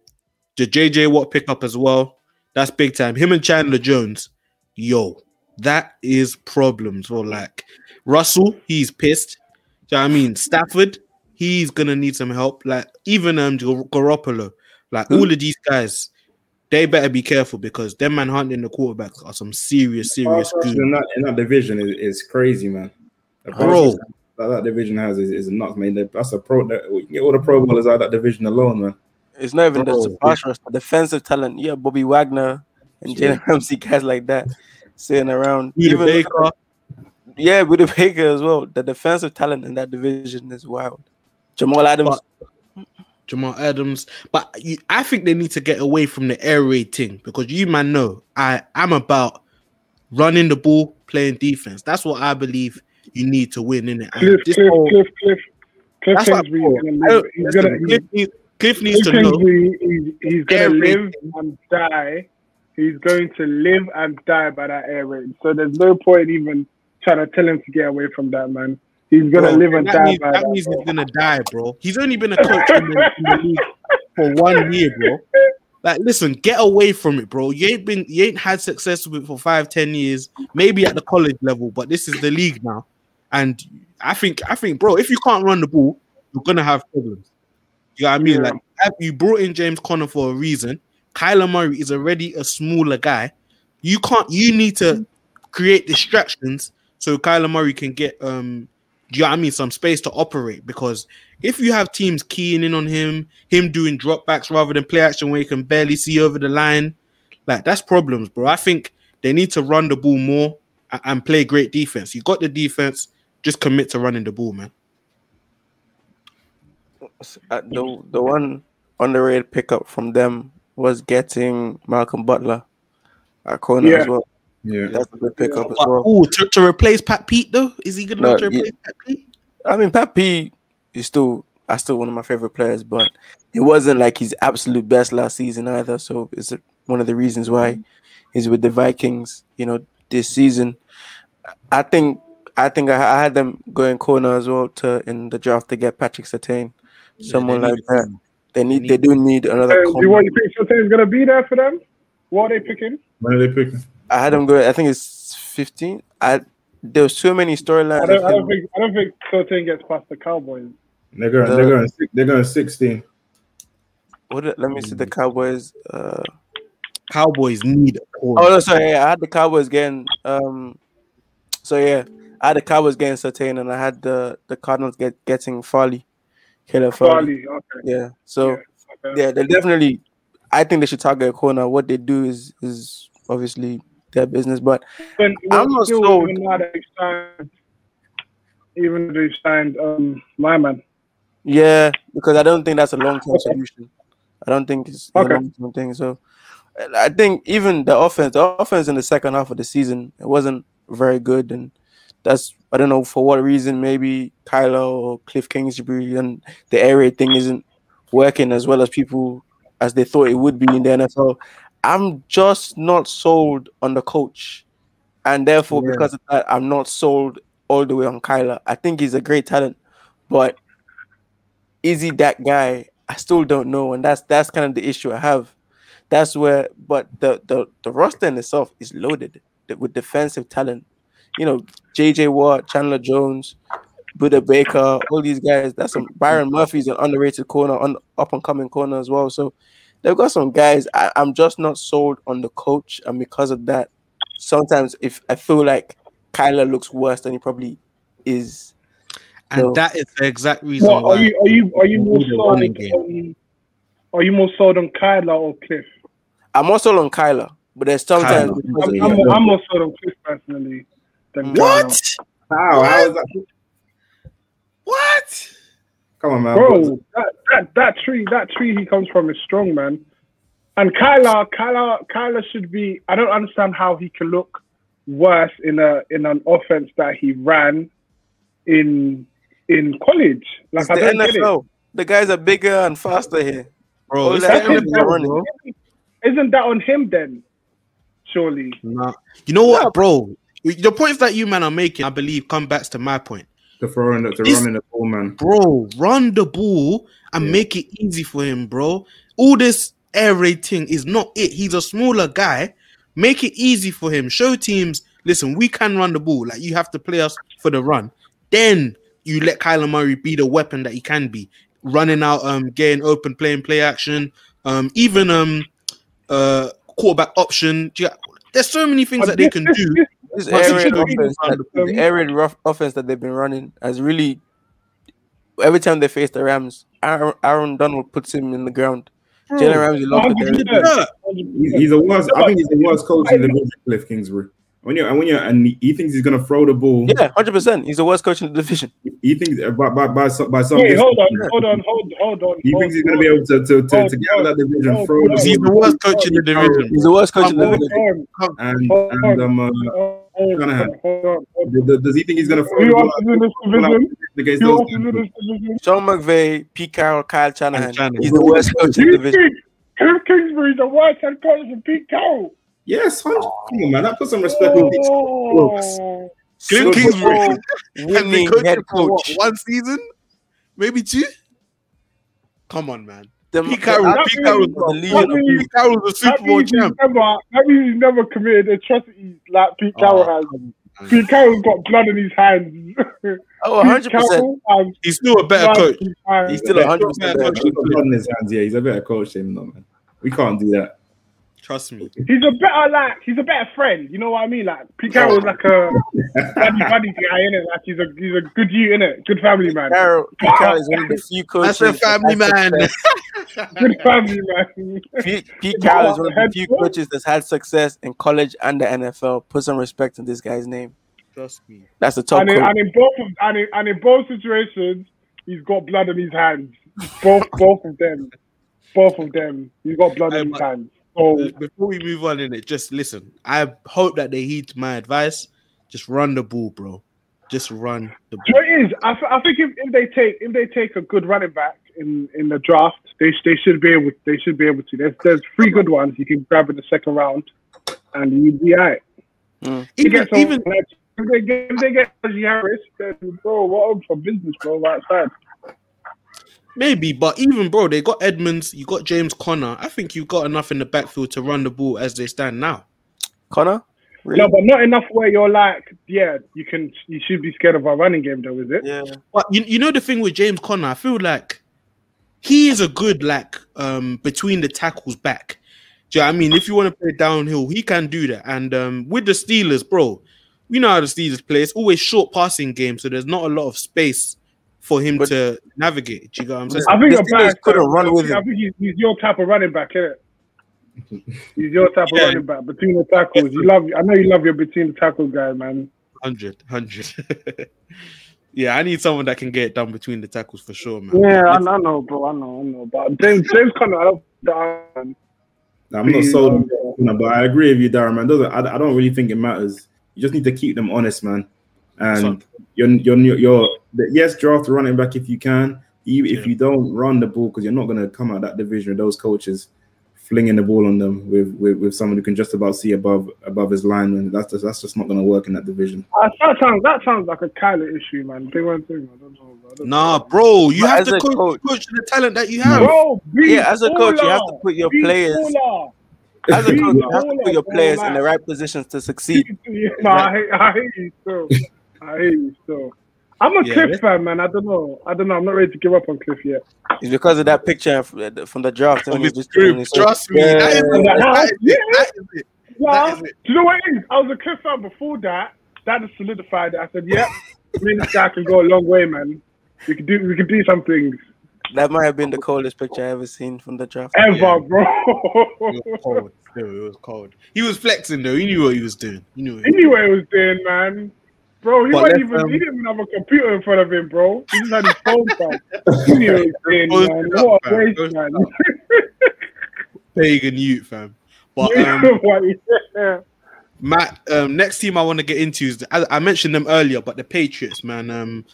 the JJ Watt pickup as well. That's big time. Him and Chandler Jones, yo, that is problems. Or like Russell, he's pissed. Do you know what I mean? Stafford, he's gonna need some help. Like even um Gar- Garoppolo, like all of these guys, they better be careful because them man hunting the quarterbacks are some serious, serious goons. in that, in that division is, is crazy, man. The Bro. that that division has is, is nuts, man. That's a pro. That, you can get all the pro bowlers out of that division alone, man. It's not even Bro, just the pass rush, the defensive talent. Yeah, Bobby Wagner and Jalen Ramsey, (laughs) guys like that, sitting around. Even Baker, yeah, with the Baker as well. The defensive talent in that division is wild. Jamal Adams. Jamal Adams. But you, I think they need to get away from the air raid thing because you man know I am about running the ball, playing defense. That's what I believe you need to win in it. Cliff, Cliff, Cliff, Cliff, Cliff That's what Kingsbury I'm is gonna I live. He's gonna, Cliff, needs, Cliff needs Cliff to know. Kingsbury, he's, he's gonna Air live and die. He's going to live and die by that air raid. So there's no point even trying to tell him to get away from that, man. He's gonna Bro, live and that die means, that that. means bro. he's gonna die, bro. He's only been a coach in the, in the league for one year, bro. Like, listen, get away from it, bro. You ain't been, you ain't had success with it for five, ten years, maybe at the college level, but this is the league now. And I think, I think, bro, if you can't run the ball, you're gonna have problems. You know what I mean? Yeah. Like, have- you brought in James Conner for a reason. Kyler Murray is already a smaller guy. You can't. You need to create distractions so Kyler Murray can get um do you know what I mean some space to operate because if you have teams keying in on him, him doing dropbacks rather than play action where he can barely see over the line, like that's problems, bro. I think they need to run the ball more and play great defense. You got the defense, just commit to running the ball, man. Uh, the the one underrated pickup from them was getting Malcolm Butler at corner Yeah. as well. Yeah. That's a good pickup as well. ooh, to, to replace Pat Pete though, is he good enough No, to yeah. replace Pat Pete? I mean, Pat Pete is still, I still one of my favorite players, but it wasn't like his absolute best last season either. So it's one of the reasons why he's with the Vikings. You know, this season, I think, I think I, I had them going corner as well to in the draft to get Patrick Surtain, someone they like that. him. They need, need they do need another. Uh, do you corner. what you think Surtain's gonna be there for them? What are they picking? When are they picking? I had them go. I think it's fifteen. I there was so many storylines. I don't, I don't think I don't think Surtain gets past the Cowboys. They're going. The- They're going. They're going sixteen. What let me see the Cowboys. Uh, Cowboys need a corner. Oh no, sorry. Yeah, I had the Cowboys getting. Um, so yeah, I had the Cowboys getting Surtain, and I had the the Cardinals get getting Farley, Caleb Farley. Farley, okay. Yeah. So Yeah, okay. yeah, they definitely. I think they should target a corner. What they do is is obviously their business, but When, I'm not sold. Even now they've signed, even though they've signed um, my man. yeah, because I don't think that's a long term solution. I don't think it's Okay. a long term thing. So I think even the offense, the offense in the second half of the season, it wasn't very good, and that's I don't know for what reason. Maybe Kyler or Cliff Kingsbury and the air raid thing isn't working as well as people as they thought it would be in the NFL. I'm just not sold on the coach, and therefore Yeah. because of that, I'm not sold all the way on Kyler. I think he's a great talent, but is he that guy? I still don't know, and that's that's kind of the issue I have. That's where, but the the the roster in itself is loaded with defensive talent. You know, J.J. Watt, Chandler Jones, Budda Baker, all these guys. That's some Byron Murphy's an underrated corner, on up and coming corner as well. So they've got some guys. I, I'm just not sold on the coach, and because of that, sometimes if I feel like Kyler looks worse than he probably is. and so- that is the exact reason What why. are you? Are you? Are you more sold on? Are you more sold on Kyler or Cliff? I'm also on Kyler, but there's sometimes Kyler. I'm, of- I'm, I'm more sort of Cliff personally than What? Kyler. How? How is that? What? Come on, man. Bro, that, that that tree, that tree he comes from is strong, man. And Kyler, Kyler, Kyler should be. I don't understand how he can look worse in a in an offense that he ran in in college. Like it's I the don't get it. NFL. The guys are bigger and faster here. Bro, All it's that the is NFL, running. bro. Isn't that on him then? Surely. Nah. You know what, bro? The points that you man are making, I believe, come back to my point. To throwing the, This- running the ball, man. Bro, run the ball and Yeah. make it easy for him, bro. All this air is not it. He's a smaller guy. Make it easy for him. Show teams, listen, we can run the ball. Like you have to play us for the run. Then you let Kyler Murray be the weapon that he can be, running out, um, getting open, playing play action, um, even um, uh, quarterback option. There's so many things that they can do. This But air it raid should be offense, that, the air raid rough offense that they've been running has really. Every time they face the Rams, Aaron, Aaron Donald puts him in the ground. Jalen Ramsey loves the Hundred He's, he's a worse. I think he's the worst coach in the division, Cliff Kingsbury. When you're and when you're and he thinks he's gonna throw the ball. Yeah, hundred percent. He's the worst coach in the division. He thinks uh, by by by some, by some Wait, hold on, distance, hold on, hold, hold on. He hold thinks he's gonna be able to to, to, Hold to get out of that division, on, throw the on. He's the worst coach in the division. He's the worst coach in the division. and and um, uh, on, hold on, Shanahan. hold on. hold on. th- th- does he think he's gonna throw the Who ball else is in this division? against Who those in guys? this division? Sean McVay, Pete Carroll, Kyle Shanahan. Shanahan. He's the worst coach in the division. think Cliff Kingsbury's the worst head coach than Pete Carroll? Yes. Come on, man. That put some respect on these folks. Oh. Cliff Kingsbury Bowl has been winning head coach. one season, maybe two. Come on, man. The, Pete Carroll, Pete means- Carroll, the leader that of means- Pete Carroll's a Super Bowl he's champ. never, that means he's never committed atrocities like Pete Oh, Carroll has. come. Pete Carroll's got blood in his hands. Oh, (laughs) 100 percent. He's still a better coach. in his hands. He's still a hundred Yeah, percent. coach. He's got blood in his hands. Yeah, he's a better coach than him, though, man. We can't do that. Trust me. He's a better like he's a better friend. You know what I mean? Like Pete Carroll's like a buddy buddy guy in it. Like he's a he's a good you in it. Good family man. Carroll, Pete Carroll is one of the (laughs) few coaches. That's a family that had man. success- Good family man. Pete, Pete Carroll is one of the few coach. coaches that's had success in college and the NFL. Put some respect in this guy's name. Trust me. That's the top and, in, and in both of and in, and in both situations, he's got blood in his hands. Both both of them, both of them, he's got blood Hey, in his hands. So Before we move on in it, just listen. I hope that they heed my advice. Just run the ball, bro. Just run the So ball. it is. I, th- I think if, if they take if they take a good running back in, in the draft, they they should be able they should be able to. There's there's three good ones you can grab in the second round, and you'd be alright. Mm. You Even, some- even if they get if they get Najee Harris, then bro, what up for business, bro? Outside. Maybe, but even bro, they got Edmonds, you got James Conner. I think you've got enough in the backfield to run the ball as they stand now. Conner? Really? No, but not enough where you're like, yeah, you can you should be scared of our running game though, is it? Yeah. But you, you know the thing with James Conner, I feel like he is a good like um between the tackles back. Do you know what I mean? If you want to play downhill, he can do that. And um with the Steelers, bro, we know how the Steelers play. It's always short passing game, so there's not a lot of space for him But- to navigate. Do you get what I'm saying? I think The a couldn't run with I him. think he's, he's your type of running back, is (laughs) He's your type of running back between the tackles. You love. I know you love your between the tackles guy, man. 100, 100. (laughs) yeah, I need someone that can get it done between the tackles for sure, man. Yeah, I, I know, bro. I know, I know. But James, James Conner, I don't. Um, I'm not sold on Conner, but I agree with you, Darren. Man, doesn't I, I don't really think it matters. You just need to keep them honest, man. And Son. you're you're you're, you're yes, draft a running back if you can. You, if Yeah. you don't run the ball, because you're not going to come out that division with those coaches flinging the ball on them with, with, with someone who can just about see above above his line, and that's just that's just not going to work in that division. uh, that sounds that sounds like a Kyler issue, man. They weren't doing. I don't know. I don't Nah, know. bro, you But have to a coach, coach- coach the talent that you have. Bro, Yeah, as a coach, you have to put your players baller. as a coach, you have to put your players like- in the right positions to succeed. (laughs) no, I hate, I hate you still. (laughs) I hate you still. I'm a Yeah, Cliff fan, man. I don't know. I don't know. I'm not ready to give up on Cliff yet. It's because of that picture from the, uh, from the draft. when Of just- group, when he said- trust me. Yeah. That is it. Yeah. That is it. That is it. Yeah. That is it. Do you know what it is? I was a Cliff fan before that. That just solidified it. I said, "Yep, me and this guy can go a long way, man. We can do. We can do some things." that might have been the coldest picture I ever seen from the draft. Ever, Yeah. bro. It was cold. It was cold. He was flexing though. He knew what he was doing. He knew. What he he knew what he was doing, man. Bro, he But wasn't even um, he didn't even have a computer in front of him, bro. He just had his phone down. He knew what he was doing, Post man. it up, What a fam. waste, man. pagan youth, fam. But (laughs) um, (laughs) yeah. Matt, um, next team I want to get into is I, I mentioned them earlier, but the Patriots, man. Um,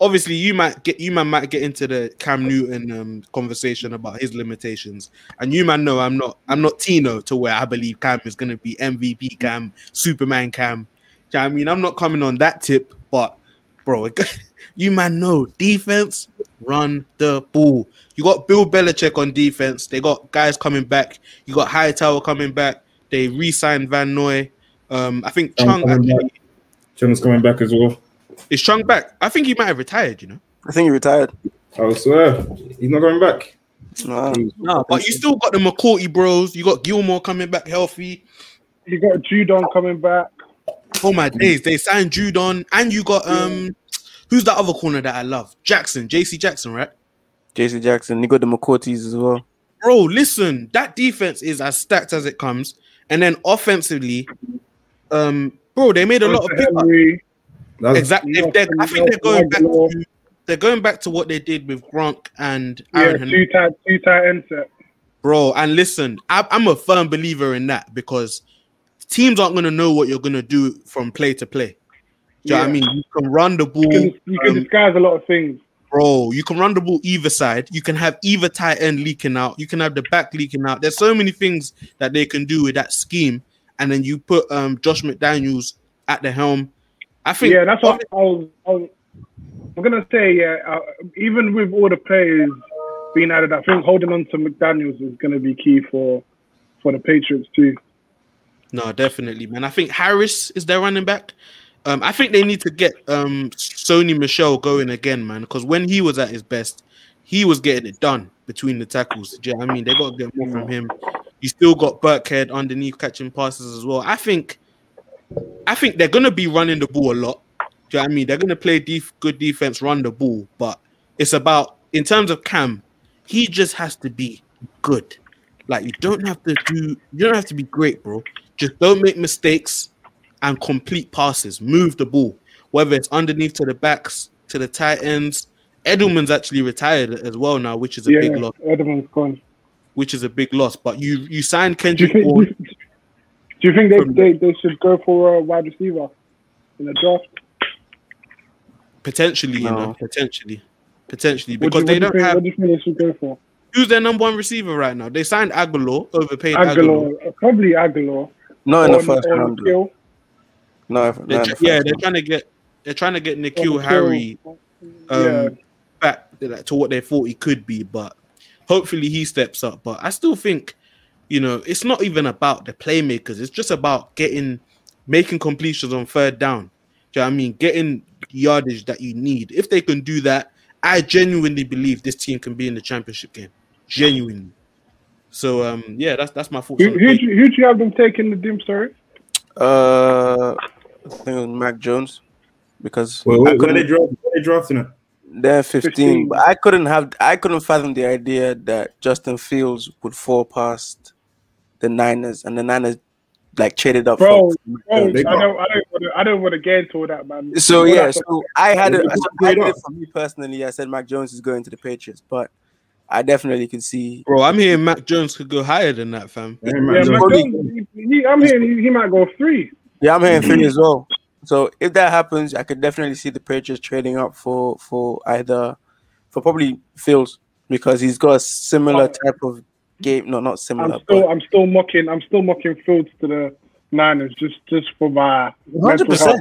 obviously you might get you man might get into the Cam Newton um conversation about his limitations, and you man know I'm not I'm not Tino to where I believe Cam is going to be MVP Cam, Superman Cam. Do you know what I mean, I'm not coming on that tip, but bro, (laughs) you man know defense run the ball. You got Bill Belichick on defense. They got guys coming back. You got Hightower coming back. They re-signed Van Noy. Um, I think Chung Chung coming actually Chung's coming back as well. is Chung back. I think he might have retired. You know, I think he retired. I swear, he's not going back. No. no, but you still got the McCourty Bros. You got Gilmore coming back healthy. You got Judon coming back. Oh my days, they signed Judon, and you got um, who's that other corner that I love? Jackson, JC Jackson, right? JC Jackson. You got the McCourties as well. Bro, listen, that defense is as stacked as it comes, and then offensively, um, bro, they made a lot of pickups. That's, Exactly. Yeah, They're- I think they're going back. To, they're going back to what they did with Gronk and Aaron Hernandez. two tight, two tight end set. bro. And listen, I, I'm a firm believer in that because teams aren't going to know what you're going to do from play to play. Do you know what I mean? You can run the ball, You can, you can um, disguise a lot of things. bro. You can run the ball either side. You can have either tight end leaking out. You can have the back leaking out. There's so many things that they can do with that scheme. And then you put um, Josh McDaniels at the helm. I think Yeah, that's what I was. I was I'm gonna say. Yeah, uh, even with all the players being added, I think holding on to McDaniels is gonna be key for for the Patriots too. No, definitely, man. I think Harris is their running back. Um, I think they need to get um Sony Michel going again, man. Because when he was at his best, he was getting it done between the tackles. Do you know I mean? They got to get more from him. You still got Burkhead underneath catching passes as well. I think, I think they're gonna be running the ball a lot. Do you know I mean? They're gonna play def- good defense, run the ball, but it's about in terms of Cam, he just has to be good. Like you don't have to do, you don't have to be great, bro. Just don't make mistakes and complete passes. Move the ball, whether it's underneath to the backs, to the tight ends. Edelman's actually retired as well now, which is a yeah, big loss. Edelman's gone. Which is a big loss. But you you signed Do you Kendrick think? (laughs) Do you think they, they, they should go for a wide receiver in the draft? Potentially, you know, No. potentially, potentially, What do, because they do you don't think, have what do you think they should go for? who's their number one receiver right now. They signed Agholor, overpaid Agholor. Agholor, probably Agholor. Not in the first or round. though. N'Keal. No, They're not the tr- first yeah, they're trying to get they're trying to get Or N'Keal N'Keal. Harry um, yeah, back like, to what they thought he could be, but hopefully he steps up. But I still think, you know, it's not even about the playmakers. It's just about getting making completions on third down. Do you know what I mean? Getting yardage that you need. If they can do that, I genuinely believe this team can be in the championship game. Genuinely. So um yeah, that's that's my thoughts. who on who you- who do you have them taking the dim? Sorry, Uh, I think it was Mac Jones because well, I where, where they draft? Where they drafting it? They're 15, 15. but I couldn't have I couldn't fathom the idea that Justin Fields would fall past the Niners and the Niners like traded up Bro, for bro, I don't, I don't, wanna, I don't want to get into all that, man. So yeah, so I had They it, got so I straight did it for me personally. I said Mac Jones is going to the Patriots, but I definitely could see Bro, I'm hearing Mac Jones could go higher than that, fam. Yeah, Yeah, Mac Jones, he, he, I'm hearing he, he might go three. Yeah, I'm hearing three as well. So if that happens, I could definitely see the Patriots trading up for for either for probably Fields because he's got a similar oh. type of game. No, not similar. I'm still, but I'm still mocking, I'm still mocking Fields to the Niners just, just for my hundred mental health.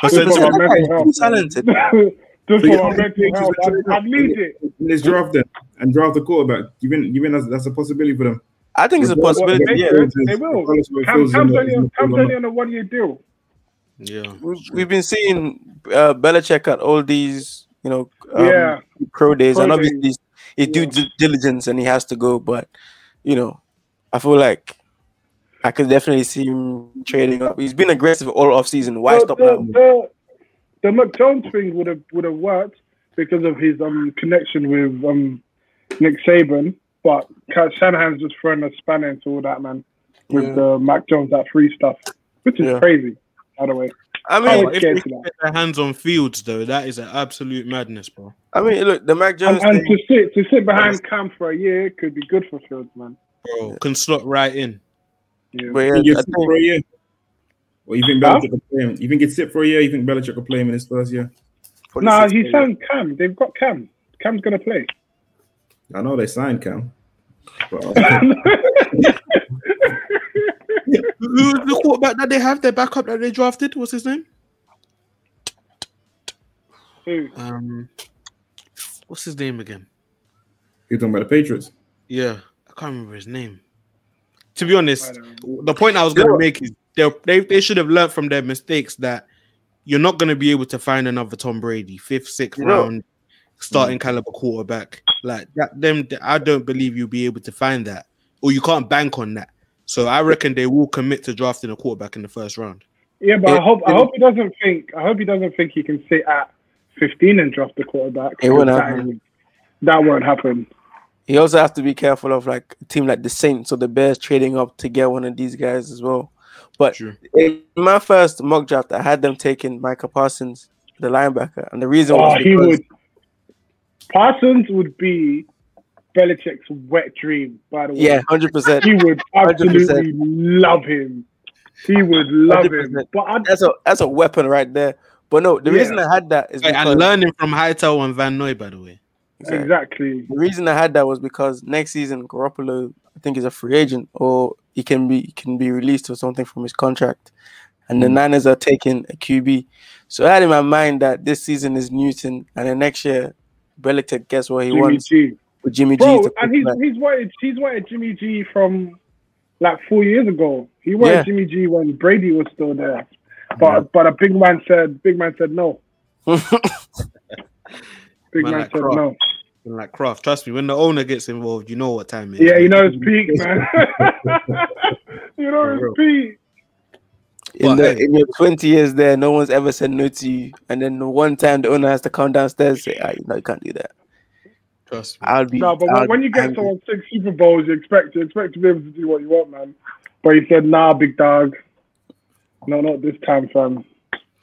percent. Just for my mental health. Talented. (laughs) just So for my think mental health. I, I need it. Let's draft them and draft the quarterback. You mean you mean that's, that's a possibility for them? I think it's a possibility. They- Yeah, they- they will. regardless of where Cam, Fields Cam's only, on- he's Cam's not only on a one year deal. Yeah. we've, we've been seeing uh, Belichick at all these, you know, um, Yeah. pro days, Pro and obviously he's, he do Yeah. due diligence and he has to go. But you know, I feel like I could definitely see him trading up. He's been aggressive all off season. Why the, stop the, now? the, the Mac Jones thing would have would have worked because of his um connection with um Nick Saban, but Kat Shanahan's just throwing a spanner into all that man with Yeah. the Mac Jones that free stuff, which is Yeah. crazy. By the way, I I mean, was if scared they to get their hands on fields, though, that is an absolute madness, bro. I mean, look, the Mac And, Jones and thing. to sit to sit behind Cam for a year could be good for Fields, man. Bro, can slot right in. Yeah. But yeah, I for a think year? Or you think Huh? Belichick will play him? You think it's sit for a year? You think Belichick will play him in his first year? Nah, 46 he signed Cam. They've got Cam. Cam's gonna play. I know they signed Cam. But (laughs) Who's the quarterback that they have? Their backup that they drafted? What's his name? Who? Um, what's his name again? you're talking about the Patriots. Yeah, I can't remember his name. To be honest, the point I was gonna make is they they they should have learned from their mistakes that you're not going to be able to find another Tom Brady, fifth, sixth You know- round starting caliber quarterback like that. Them, I don't believe you'll be able to find that, or you can't bank on that. So I reckon they will commit to drafting a quarterback in the first round. Yeah, but It- I hope I hope he doesn't think I hope he doesn't think he can sit at 15 and draft the quarterback. It won't that, happen. that won't happen. He also has to be careful of like a team like the Saints or the Bears trading up to get one of these guys as well. But True. in my first mock draft, I had them taking Micah Parsons, the linebacker, and the reason Oh, was he would. Parsons would be Belichick's wet dream. By the way, yeah, hundred percent. he would 100%. absolutely love him. He would love him. 100%. But I, That's a that's a weapon right there. But no, the Yeah. reason I had that is Hey, because and learning from Hightower and Van Noy, by the way. Exactly. exactly. The reason I had that was because next season Garoppolo, I think, he's a free agent, or he can be he can be released or something from his contract, and the hmm. Niners are taking a QB. So I had in my mind that this season is Newton, and then next year Belichick gets what he Jimmy wants G. with Jimmy G. Bro, to and he's quarterback. he's wanted he's wanted Jimmy G from like four years ago. He wanted Yeah. Jimmy G when Brady was still there. But but a big man said big man said no. (laughs) Big Man man, said Kraft. no. And like Kraft, trust me, when the owner gets involved, you know what time it is. Yeah, you know it's peak, man. (laughs) you know it's peak. in, But the, hey. in your 20 years there, no one's ever said no to you, and then one time the owner has to come downstairs say, ah, "No, you can't do that." Trust me. I'll be No, but I'll when, when you be get angry. someone six Super Bowls, you expect you expect to be able to do what you want, man. But he said, "Nah, big dog. No, not this time, fam."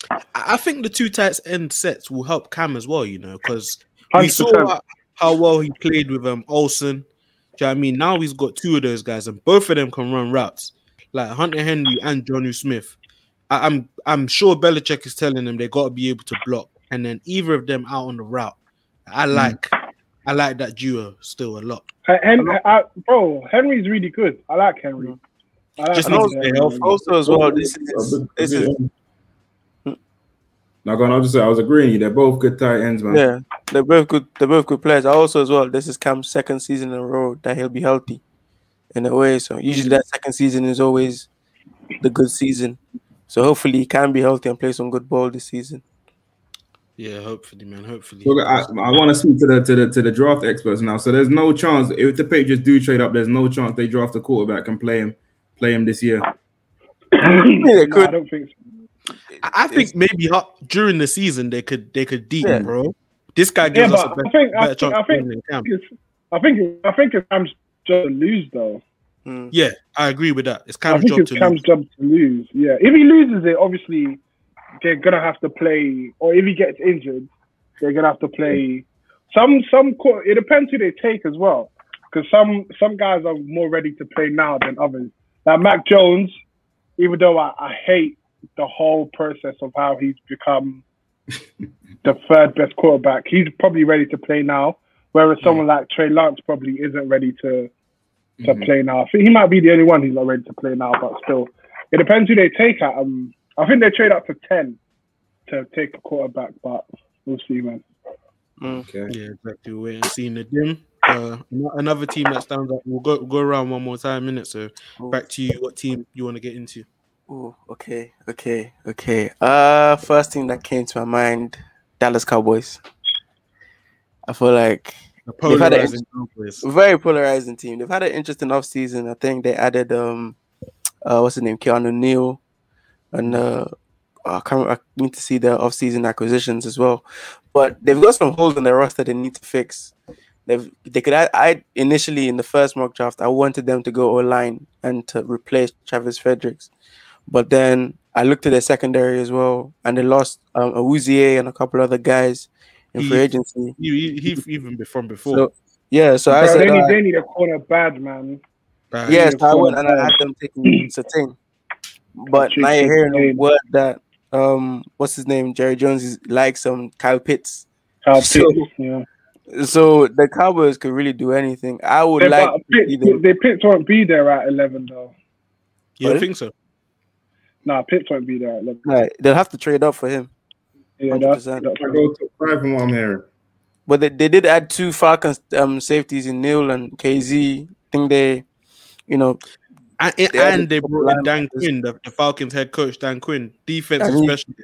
I I think the two tight end sets will help Cam as well, you know, because we saw how well he played with um Olsen. Do you know what I mean? Now he's got two of those guys, and both of them can run routes, like Hunter Henry and Jonnu Smith. I, I'm I'm sure Belichick is telling them they got to be able to block, and then either of them out on the route. I like I like that duo still a lot. Uh, Hen- I, bro, Henry's really good. I like Henry. I like Just And needs also, to stay healthy. also as well, this is this is Now, going, I'll just say I was agreeing with you. They're both good tight ends, man. yeah, they're both good. They're both good players. Also as well, this is Cam's second season in a row that he'll be healthy, in a way. So usually that second season is always the good season. So hopefully he can be healthy and play some good ball this season. Yeah, hopefully, man. Hopefully. So I, I want to speak to the to the to the draft experts now. So there's no chance if the Patriots do trade up, there's no chance they draft a quarterback and play him play him this year. (coughs) No. I don't think so. I I think maybe uh, during the season they could they could deep, Yeah. bro. This guy Yeah, gives us a better, I think I think chance I think winning Cam. I think I think it's Cam's job to lose though. Mm. Yeah, I agree with that. It's I Cam's think job it's to Cam's lose. job to lose. Yeah, if he loses it, obviously they're gonna have to play. Or if he gets injured, they're gonna have to play. Some some co- it depends who they take as well, because some some guys are more ready to play now than others. Like Mac Jones, even though I, I hate the whole process of how he's become the third best quarterback, he's probably ready to play now. Whereas someone like Trey Lance probably isn't ready to to Mhm. play now. I think he might be the only one who's not ready to play now, but still, it depends who they take at. Um, I think they trade up for ten to take a quarterback, but we'll see, man. Okay. Yeah, exactly. We're waiting and seeing the dim. Uh, another team that stands up. We'll go go around one more time, minute. So back to you. What team you want to get into? Oh, okay, okay, okay. Uh, first thing that came to my mind, Dallas Cowboys. I feel like They've had a- polarizing very polarizing team. They've had an interesting offseason. I think they added um, uh, what's his name, Keanu Neal, and uh, I can't. I need to see their off-season acquisitions as well, but they've got some holes in their roster they need to fix. They've they could. I, I initially in the first mock draft I wanted them to go O line and to replace Travis Fredericks, but then I looked at their secondary as well, and they lost um, Awuzie and a couple other guys in He- free agency. He, he, he even from before. So yeah, so I Bro, said, they, need, uh, they need a corner bad, man. Right. yeah, Yeah, so I for went and I had them taking (clears throat) Surtain, but Check now you're hearing a word that um, what's his name, Jerry Jones is like some Kyle Pitts. Kyle So- Pitts, yeah. (laughs) So the Cowboys could really do anything. I would They, like but to see them. they Pitts won't be there at eleven though. You don't think so? Nah, Pitts won't be there at. Right, they'll have to trade up for him. Yeah, that's, 100%. that's I go top five from what I'm. But they, they did add two Falcons um, safeties in Neal and Kazee. I think they, you know, And, They and they brought in Dan. Quinn, the, the Falcons head coach, Dan Quinn, defense And he- specialist.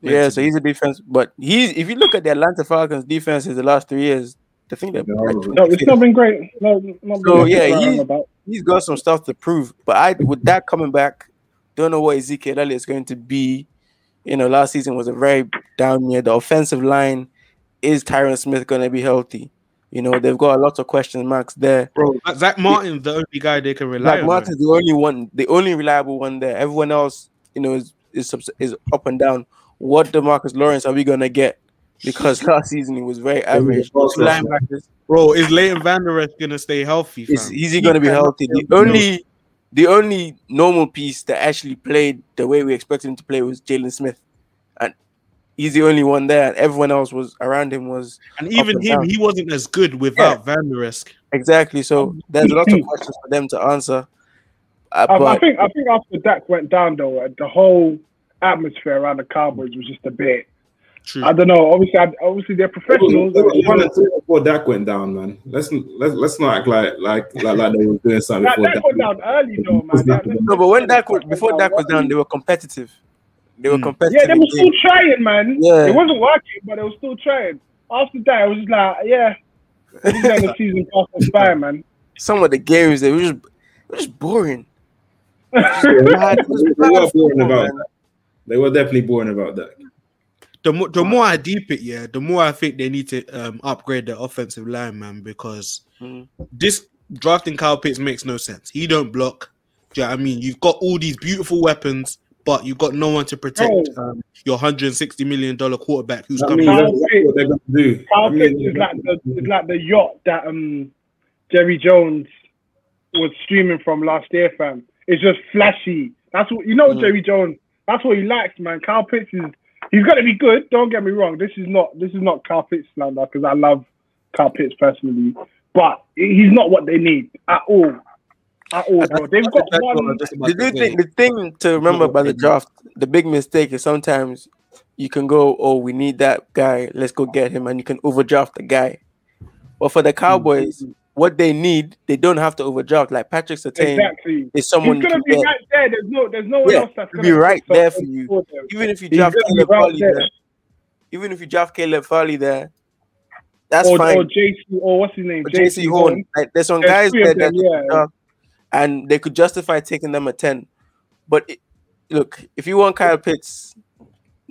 yeah. So he's a defense, but he's if you look at the Atlanta Falcons defense in the last three years, I think they're No, like, No, it's not been great. No, not So, been yeah, what I'm he- about. he's got some stuff to prove. But I with that coming back, don't know what Ezekiel Elliott is going to be. You know, last season was a very down year. The offensive line is Tyron Smith going to be healthy? You know, they've got a lot of question marks there. Bro, Zach Martin's the only guy they can rely Like on. Martin's the only one, the only reliable one there. Everyone else, you know, is is, is up and down. What Demarcus Lawrence are we gonna get? Because (laughs) last season he was very average. Linebackers. Bro, is Leighton Van Der Esch gonna stay healthy? Is, is he gonna be healthy? The only, the only normal piece that actually played the way we expected him to play was Jaylon Smith, and he's the only one there. And everyone else was around him was And even and him, down. he wasn't as good without Van Der Esch. exactly. So there's a lot of questions for them to answer. Uh, Um, I think I think after Dak went down though, the whole atmosphere around the Cowboys was just a bit. True. I don't know. Obviously, I, obviously they're It professionals. it was one and two before Dak went down, man. Let's let's let's not act like like like, like they were doing something That, before that Dak. went down early though, man. That- no, but when Dak was, before Dak was down, they were competitive. They were Mm. competitive. Yeah, they were still trying, man. Yeah. It wasn't working, but they were still trying. After that, I was just like, yeah, this is the (laughs) season past us by, man. some of the games they were just, they were just boring. (laughs) Bad- They were boring about They were definitely boring about that. The more the more I deep it, yeah, the more I think they need to um, upgrade their offensive line, man, because Mhm. this drafting Kyle Pitts makes no sense. He don't block. Do you know what I mean? You've got all these beautiful weapons, but you've got no one to protect Bro. um, your hundred sixty million dollar quarterback who's coming. means Kyle that's, that's Pitts- what they're going to do. Kyle That Pitts is like the is like the yacht that um Jerry Jones was streaming from last year, fam. It's just flashy. That's what you know, Mhm. Jerry Jones. That's what he likes, man. Kyle Pitts is he's gonna be good. Don't get me wrong. This is not this is not Kyle Pitts slander because I love Kyle Pitts personally, but he's not what they need at all. At all, bro. They've got one. I'm just about The, to good say. thing, the thing to remember about the draft, the big mistake is sometimes you can go, oh, we need that guy, let's go get him, and you can overdraft the guy. But for the Cowboys, what they need, they don't have to overdraft. Like Patrick Surtain Exactly. is someone He's gonna be get. right there. There's no there's no one Yeah, else that's gonna be right there for you. them. Even if you He's draft Caleb right Farley there. there, even if you draft Caleb Farley there, that's or, fine. or JC or what's his name? Jaycee Horn. Like, there's some There's guys there them, that yeah. and they could justify taking them at 10. But it, look, if you want Kyle Pitts,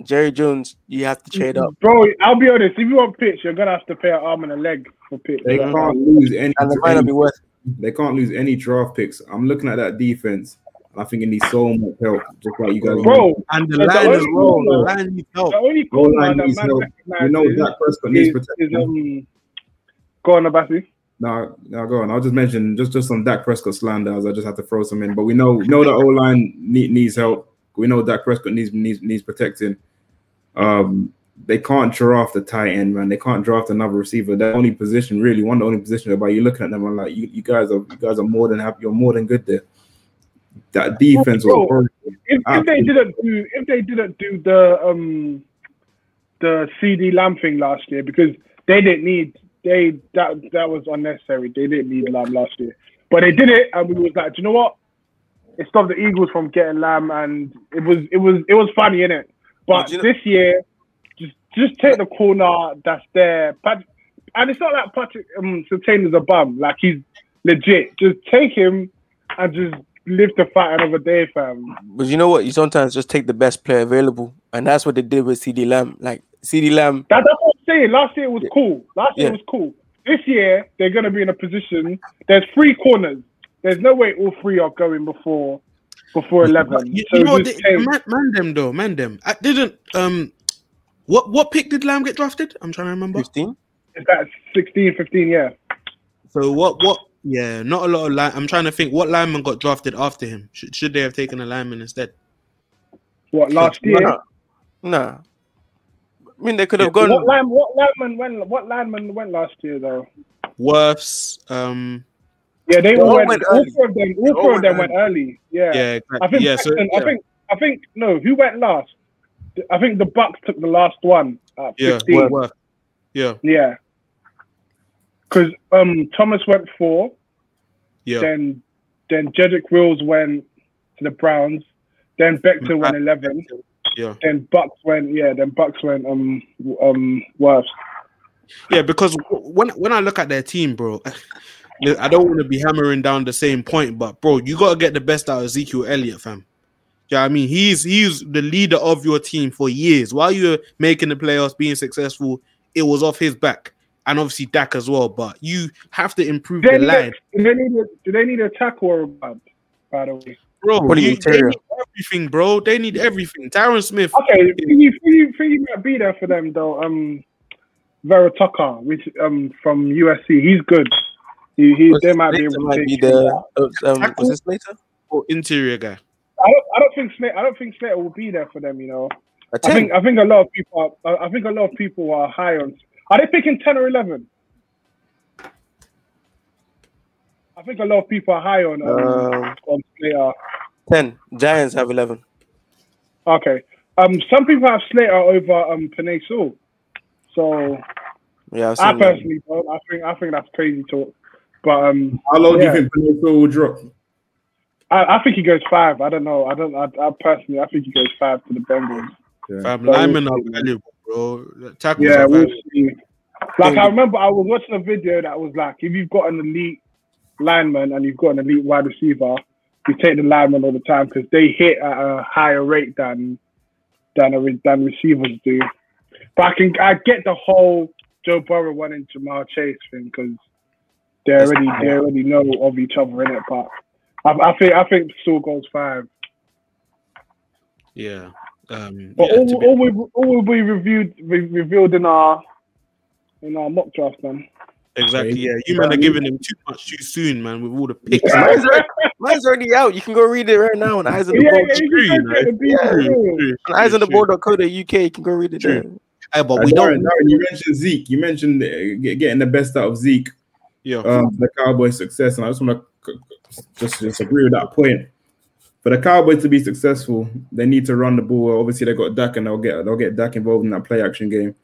Jerry Jones, you have to trade up. Bro, I'll be honest. If you want pitch, you're gonna have to pay an arm and a leg. They can't lose any. And it might not be worth They can't lose any draft picks. I'm looking at that defense. I think it needs so much help, just like you guys. Bro, and the But the line as only well. The line needs help. the only Goal corner line that needs man help. You know Dak Prescott needs is, is protection. um. Go on, Abasi. No, no, go on. I'll just mention just just some Dak Prescott slander as I just have to throw some in. But we know we know that O line need, needs help. We know Dak Prescott needs needs needs protecting. Um, they can't draft a tight end, man. They can't draft another receiver. That only position, really, one of the only position. Whereby you're looking at them and like, you, you guys are you guys are more than happy. You're more than good there. That defense was Bro. If, if they didn't do if they didn't do the um the CeeDee Lamb thing last year because they didn't need they that that was unnecessary. They didn't need Lamb last year, but they did it, and we was like, do you know what? It stopped the Eagles from getting Lamb, and it was it was it was funny in it. But But you know- this year, just just take the corner that's there. Pat, and it's not like Patrick um Surtain is a bum. Like he's legit. Just take him and just live to fight another day, fam. But you know what? You sometimes just take the best player available, and that's what they did with CeeDee Lamb. Like CeeDee Lamb, That, that's what I'm saying. Last year was cool. Last year Yeah. was cool. This year they're gonna be in a position. There's three corners. There's no way all three are going before before eleven. You, so you know They, man, man them though, man them. I didn't. Um, what what pick did Lamb get drafted? I'm trying to remember. fifteen. Is that 16, 15, yeah. So what what? Yeah, not a lot of line. I'm trying to think what lineman got drafted after him. Should, should they have taken a lineman instead? What last year? No. nah. I mean, they could have What gone. line? What lineman went? What lineman went last year though? Wirfs. Um. Yeah, they They all all went. went all early. four of them. All all four of them went went early. Yeah. Yeah. Exactly. I think. yeah. So yeah. I think. I think no. Who went last? I think the Bucks took the last one at yeah. 15. Wirfs. Yeah. Yeah. Because um, Thomas went four, Yeah. then then Jedrick Wills went to the Browns, then Becton went eleven, Yeah. then Bucks went yeah, then Bucks went um um Wirfs. Yeah, because when when I look at their team, bro, (laughs) I don't want to be hammering down the same point, but bro, you gotta get the best out of Ezekiel Elliott, fam. Yeah, I mean he's he's the leader of your team for years. While you were making the playoffs, being successful, it was off his back, and obviously Dak as well. But you have to improve Do they, the need a, line, do they need a do they need a tackle or a guard, by the way? bro. Probably You, they need everything, bro. They need everything. Tyron Smith, Okay, you you you might be there for them though. Um Vera Tucker, which um from USC, he's good. He, he they might be able Slater to might take be him the. uh, Um, was it Slater? or interior guy. I don't, I don't think Slater, I don't think Slater will be there for them. You know, A I 10. think I think a lot of people are, I think a lot of people are high on. Are they picking ten or eleven? I think a lot of people are high on um, Um, on Slater. 10. Giants have 11. Okay. Um, some people have Slater over um Penei So Yeah, I've I seen that. personally don't. I think I think that's crazy talk. But um, How long Yeah. do you think Pinocchio will drop? I, I think he goes five. I don't know. I don't. I, I personally, I think he goes five to the Bengals. Fam, But linemen are valuable, bro. Tackles Yeah, we'll see. Like I remember, I was watching a video that was like, if you've got an elite lineman and you've got an elite wide receiver, you take the lineman all the time because they hit at a higher rate than than a, than receivers do. But I can I get the whole Joe Burrow wanting Ja'Marr Chase thing because they already they already know of each other in it. But I, I think I think Sewell goes five. Yeah. Um, But yeah, all, to be- all, we, all will be reviewed re- revealed in our in our mock draft then. exactly. Yeah, you man are giving him too much too soon, man. With all the picks. (laughs) Mine's already, mine's already out. You can go read it right now on Eyes on the Yeah, Board. yeah, you true, can you go know. get the beat Yeah. for. True, On Eyes on the Board.co.uk. You can go read it True. there. Hey, but Uh, we Darren, don't. Darren, you mentioned Zeke. You mentioned uh, getting the best out of Zeke, Yeah. um, the Cowboys' success, and I just want to just, disagree with that point. For the Cowboys to be successful, they need to run the ball. Obviously, they got Dak, and they'll get they'll get Dak involved in that play action game.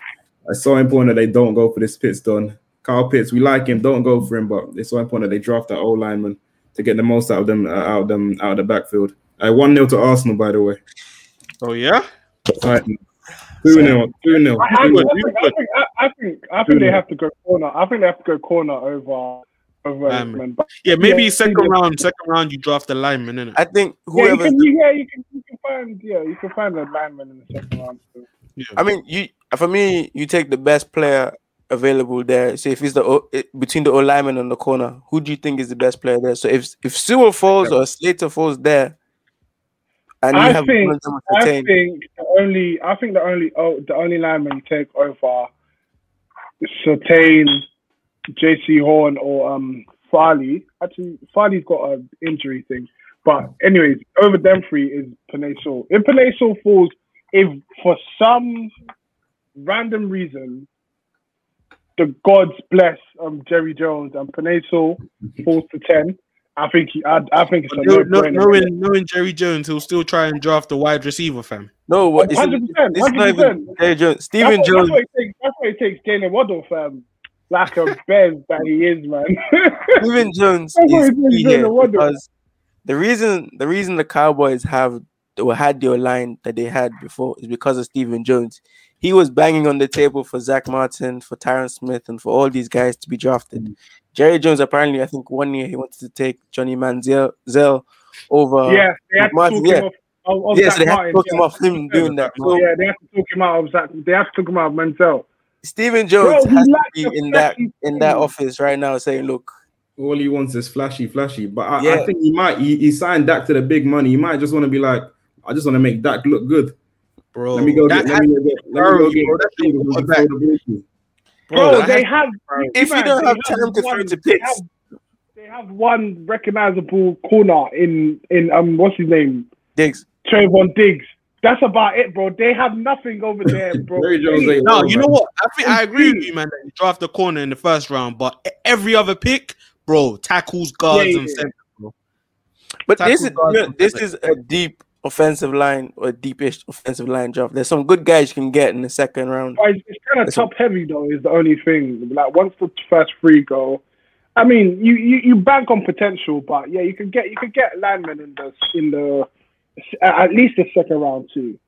It's so important that they don't go for this Pitts done. Carl Pitts, we like him, don't go for him, but it's so important that they draft that old lineman to get the most out of them, uh, out of them, out of the backfield. Uh, one 0 to Arsenal, by the way. Oh yeah. All right. Two 0 two 0 I, I, I I think I, I think I think they have to go corner. I think they have to go corner over over Um, Yeah, maybe Yeah, second yeah. round, second round, you draft the lineman, innit? I think yeah, you whoever. can yeah you can you can find yeah you can find a lineman in the second round. Too. Yeah. I mean, you for me, you take the best player available there. So if it's the O- it- between the O lineman and the corner, who do you think is the best player there? So if if Sewell falls or Slater falls there, and you I have think- one I think the only I think the only oh the only lineman you take over Surtain, Jaycee Horn or um Farley. Actually Farley's got an injury thing. But anyways, over them three is Penei Sewell. If Penei Sewell falls, if for some random reason the gods bless um Jerry Jones and Penei Sewell (laughs) falls to ten, I think he, I, I think it's a But no, no, no-brainer. knowing, knowing Jerry Jones, he'll still try and draft a wide receiver, fam. no, what it's, 100%, it's not even 100%. Jerry Jones. That's Stephen what, Jones. That's what, it takes, that's what it takes Jaylen Waddle, fam. Like a Bez that he is, man. (laughs) Stephen Jones is key here because the reason the reason the Cowboys have or had their line that they had before is because of Stephen Jones. He was banging on the table for Zach Martin, for Tyron Smith, and for all these guys to be drafted. Mm. Jerry Jones apparently, I think one year he wanted to take Johnny Manziel Zell over. yeah, they had to Martin, talk yeah. him off. Of, of yeah, Zach so they had to talk yeah. him off him doing that. So, yeah, they have to talk him out of Zach. They have to talk him out of Manziel. Stephen Jones Bro, has to be in that flashy in that office right now, saying, "Look, All he wants is flashy, flashy. But I, Yeah. I think he might. He, he signed Dak to the big money. He might just want to be like, I just want to make Dak look good. bro. let me go get. Let me go get. Let me go get. bro, that's Dak your who can quarterback. throw the ball to. Bro, they has- have. if you don't have time to throw to picks, they have one recognizable corner in in um what's his name Diggs, Trevon Diggs. That's about it, bro. They have nothing over there, (laughs) bro. Jerry Jones ain't No, you know what? I think I agree with you, man. That you draft the corner in the first round, but every other pick, bro, tackles, guards, Yeah, and yeah. center, bro. but Tackle this is you know, this is a deep offensive line or deepish offensive line draft. There's some good guys you can get in the second round. But it's, it's kind of Listen. top heavy though. Is the only thing. Like once the first three go, I mean, you, you you bank on potential, but yeah, you could get you could get linemen in the in the at least the second round too.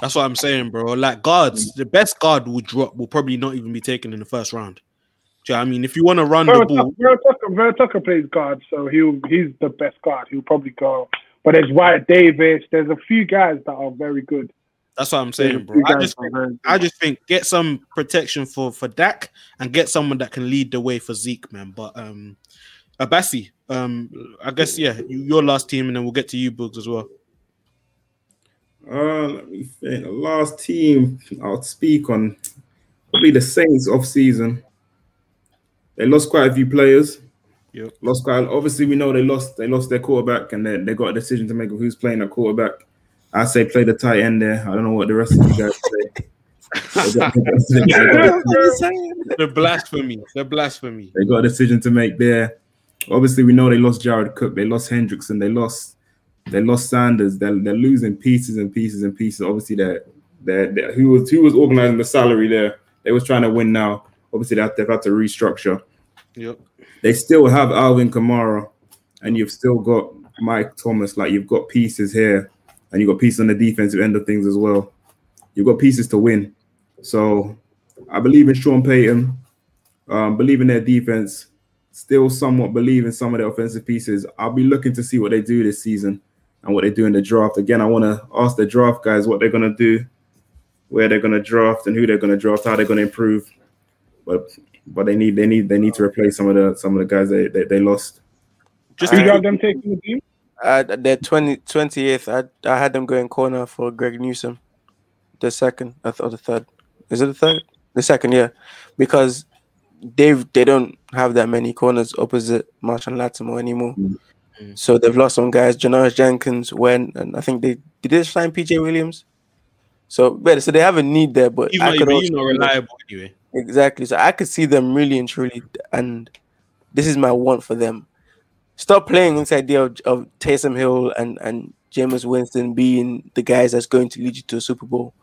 That's what I'm saying, bro. Like guards, the best guard will drop will probably not even be taken in the first round. Do you know what I mean? If you want to run the Vera ball, Tucker, Vera Tucker, Vera Tucker plays guard, so he'll he's the best guard. He'll probably go. But there's Wyatt Davis. There's a few guys that are very good. that's what I'm saying, bro. I just think. I just think get some protection for for Dak and get someone that can lead the way for Zeke, man. But um, Abassi, um, I guess yeah, your last team, and then we'll get to you, Boogs, as well. Uh, let me think. The last team I'll speak on probably the Saints off season. They lost quite a few players. Yep. Lost quite. Obviously, we know they lost. They lost their quarterback, and they, they got a decision to make of who's playing at quarterback. I say play the tight end there. I don't know what the rest of you guys say. They got- they got- The blasphemy, the blasphemy. they got a decision to make there. Obviously, we know they lost Jared Cook, they lost Hendrickson, they lost they lost Sanders. They're, they're losing pieces and pieces and pieces. Obviously, they're, they're, they're- who was who was organizing the salary there. They was trying to win now. Obviously, they have, they've had to restructure. Yep. They still have Alvin Kamara, and you've still got Mike Thomas. Like you've got pieces here, and you've got pieces on the defensive end of things as well. You've got pieces to win. So I believe in Sean Payton. Um, believe in their defense. Still somewhat believe in some of their offensive pieces. I'll be looking to see what they do this season and what they do in the draft. Again, I want to ask the draft guys what they're going to do, where they're going to draft, and who they're going to draft, how they're going to improve. But but they need they need they need to replace some of the some of the guys they they, they lost. Just Do you to have them taking the team? Uh, their 20, 28th, I, I had them going corner for Greg Newsome. The second, I thought the third. Is it the third? The second, yeah. Because they've they don't have that many corners opposite Marshall Lattimore anymore. Mm. So they've lost some guys. Janoris Jenkins went, and I think they did they sign PJ Williams. So better. So they have a need there, but he's I not could also not reliable anyway. Exactly. So I could see them really and truly, and this is my want for them. Stop playing this idea of, of Taysom Hill and and Jameis Winston being the guys that's going to lead you to a Super Bowl.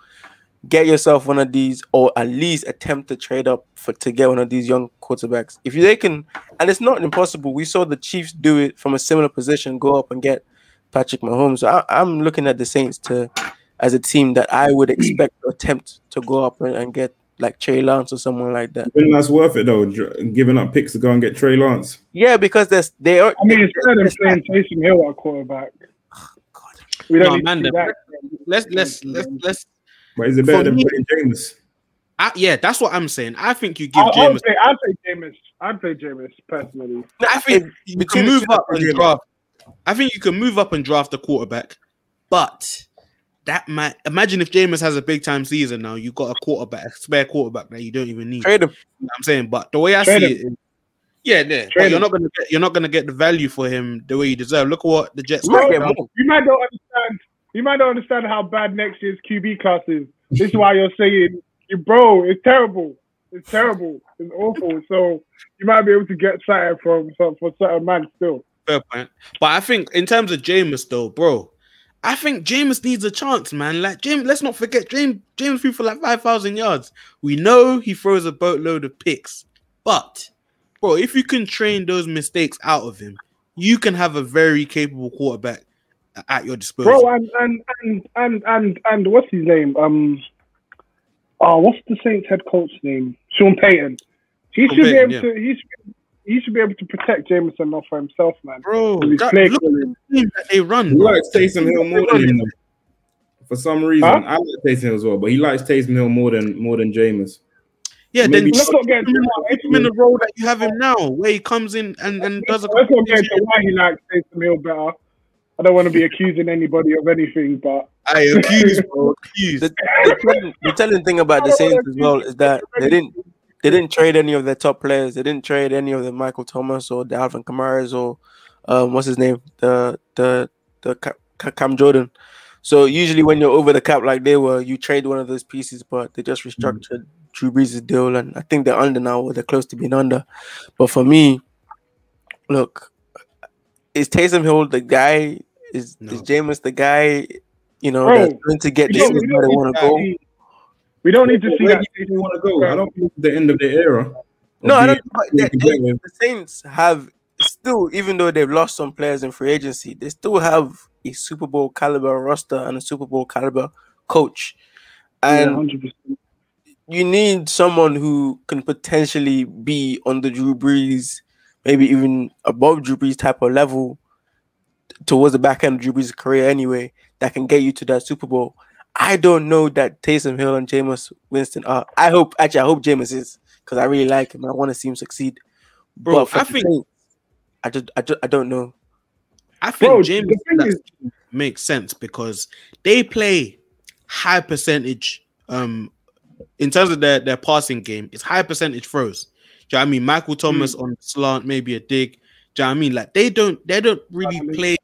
Get yourself one of these, or at least attempt to trade up for to get one of these young quarterbacks. If they can, and it's not impossible. We saw the Chiefs do it from a similar position, go up and get Patrick Mahomes. So I, I'm looking at the Saints to as a team that I would expect to attempt to go up and, and get like Trey Lance or someone like that. Then that's worth it though, giving up picks to go and get Trey Lance. Yeah, because there's they are. I mean, it's better than there's playing Taysom Hill at quarterback. Oh, we don't No, need man, to do the- that. Let's let's let's let's. But is it better For than me- putting Jameis? I, yeah, that's what I'm saying. I think you give I'll, I'll Jameis. play. I'll play Jameis. I'd play Jameis personally. I think you can move up I'd and draft. I think you can move up and draft a quarterback, but that might imagine if Jameis has a big time season now. You got a quarterback, a spare quarterback that you don't even need. trade him. You know what I'm saying, but the way I Trade see it, is, yeah, yeah. But you're not gonna get you're not gonna get the value for him the way you deserve. Look at what the Jets You might got now. You might not understand. You might not understand how bad next year's QB class is. (laughs) This is why you're saying, you bro, it's terrible. It's terrible. It's awful. So you might be able to get something from from for certain man still. Fair point. But I think in terms of Jameis, though, bro, I think Jameis needs a chance, man. Like Jameis, let's not forget Jameis. Jameis threw for like five thousand yards. We know he throws a boatload of picks, but bro, if you can train those mistakes out of him, you can have a very capable quarterback at your disposal. Bro, and and and and and, and what's his name? Um, oh, what's the Saints head coach name? Sean Payton. He Sean should be Payton, able to. He should, he should be able to protect Jameson off for himself, man. bro. With his That, look at the they run. He bro. likes Taysom Hill more than him. For some reason, Huh? I like Taysom Hill as well, but he likes Taysom Hill more than more than Jameis. Yeah, then Let's not get put him, into in, put him in the role that you have him now, where he comes in and, and does a Let's not get into why he likes Taysom Hill better. I don't want to be accusing anybody of anything, but I accuse, bro, accuse. The, the, telling, the telling thing about the Saints as well is that they didn't they didn't trade any of their top players. They didn't trade any of the Michael Thomas or the Alvin Kamara's or um, what's his name, the the the Ca- Ca- Cam Jordan. So usually when you're over the cap like they were, you trade one of those pieces, but they just restructured Drew Brees' deal, and I think they're under now, or they're close to being under. But for me, look, is Taysom Hill the guy? Is No. is Jameis the guy? You know, Bro, that's going to get we this don't, where they want need to to go. see, we don't need to see Where that. do you want to go? I don't think it's the end of the era. No, I don't. But they, they, the Saints have still, even though they've lost some players in free agency, they still have a Super Bowl caliber roster and a Super Bowl caliber coach, and hundred percent. you need someone who can potentially be on the Drew Brees, maybe even above Drew Brees type of level towards the back end of Drew Brees' career anyway, that can get you to that Super Bowl. I don't know that Taysom Hill and Jameis Winston are. I hope actually I hope Jameis is because I really like him. I want to see him succeed. Bro, but I think- Saints, I just I just I don't know. I think Bro, Jameis the thing that is- makes sense because they play high percentage um in terms of their, their passing game, it's high percentage throws. Do you know what I mean? Michael Thomas Hmm. on slant, maybe a dig. Do you know what I mean? Like they don't they don't really play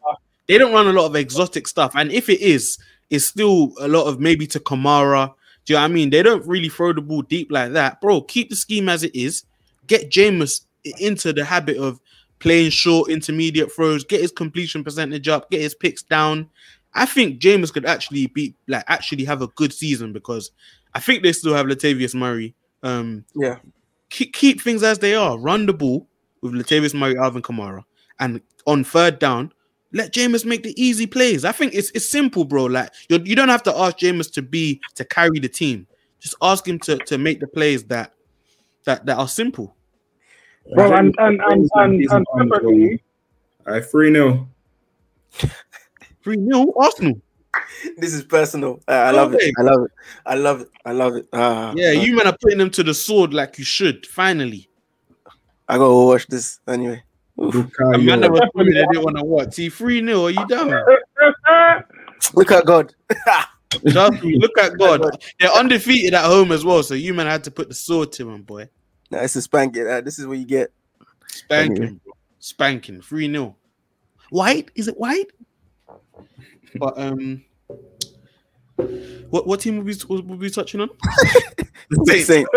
they don't run a lot of exotic stuff. And if it is, it's still a lot of maybe to Kamara. Do you know what I mean? They don't really throw the ball deep like that. Bro, keep the scheme as it is. Get Jameis into the habit of playing short, intermediate throws, get his completion percentage up, get his picks down. I think Jameis could actually be like actually have a good season because I think they still have Latavius Murray. Um, Yeah. keep, keep things as they are. Run the ball with Latavius Murray, Alvin Kamara, and on third down, let Jameis make the easy plays. I think it's it's simple, bro. Like you're, you don't have to ask Jameis to be to carry the team. Just ask him to to make the plays that that that are simple. Bro, and and and and, and separately, I three 0 Three 0 Arsenal. This is personal. Uh, I love it. I love it. I love it. I love it. Uh, Yeah, you men are putting them to the sword like you should. Finally, I gotta watch this anyway. Oof. a man that was telling me they didn't want to watch. See, three 0 Are you done? (laughs) Look at God. (laughs) Trust me, look at God. They're undefeated at home as well. So you man had to put the sword to him, boy. Nah, it's a spank it. Uh, this is what you get. Spanking, bro. spanking, three 0 White? Is it white? But um, what what team will we will we be touching on? (laughs) Saints. Saints.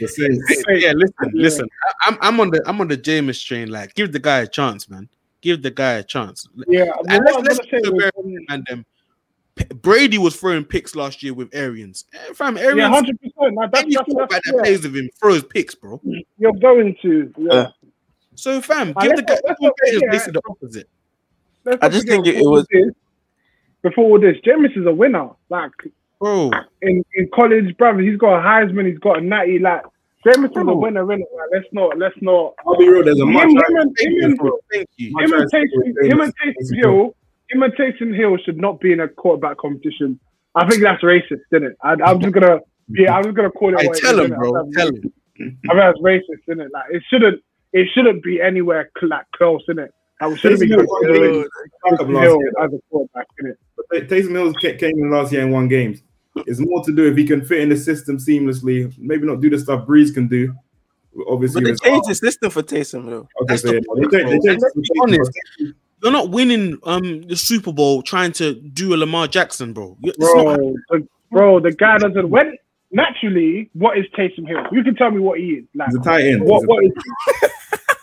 The Saints. yeah, listen, listen. I, I'm I'm on the I'm on the Jameis train. Like, give the guy a chance, man. Give the guy a chance. yeah. And let's, let's gonna say be um, and them. Brady was throwing picks last year with Arians. Eh, Fam, yeah, Arians, hundred percent. Like, that's, any that's, quarterback that's, that yeah, plays with him throws picks, bro. you're going to. Yeah. Uh, So, fam, give the guy. not- let's Paul not Payne is basically the opposite. I just think it- it was- this- before all this. Jameis is a winner. Like Bro, in, in college, brother, he's got a Heisman, he's got a natty. Like Jameis is a Bro. winner, winner. Like, let's not, let's not. I'll be real. There's a much. him, and, him, and. Thank you. Him and Taysom, him and Taysom Hill, him and Taysom Hill should not be in a quarterback competition. I think that's racist, isn't it? I, I'm just gonna, yeah, I'm just gonna call it. Hey, tell him, bro. Tell him. I think that's racist, isn't it? Like it shouldn't, it shouldn't be anywhere cl- like close, isn't it? Like, we shouldn't be Taysom Hill considering Taysom last Hill year. as a quarterback, innit? But Taysom Hill came in last year and won games. It's more to do if he can fit in the system seamlessly. Maybe not do the stuff Brees can do. Obviously, But they with- changed the system for Taysom though. Okay, so the yeah, point, they, they let's be honest. You're not winning um the Super Bowl trying to do a Lamar Jackson, bro. You- it's not- Bro, the, bro, the guy doesn't. When naturally, what is Taysom Hill? You can tell me what he is. Like, He's a tight end. what, what is he?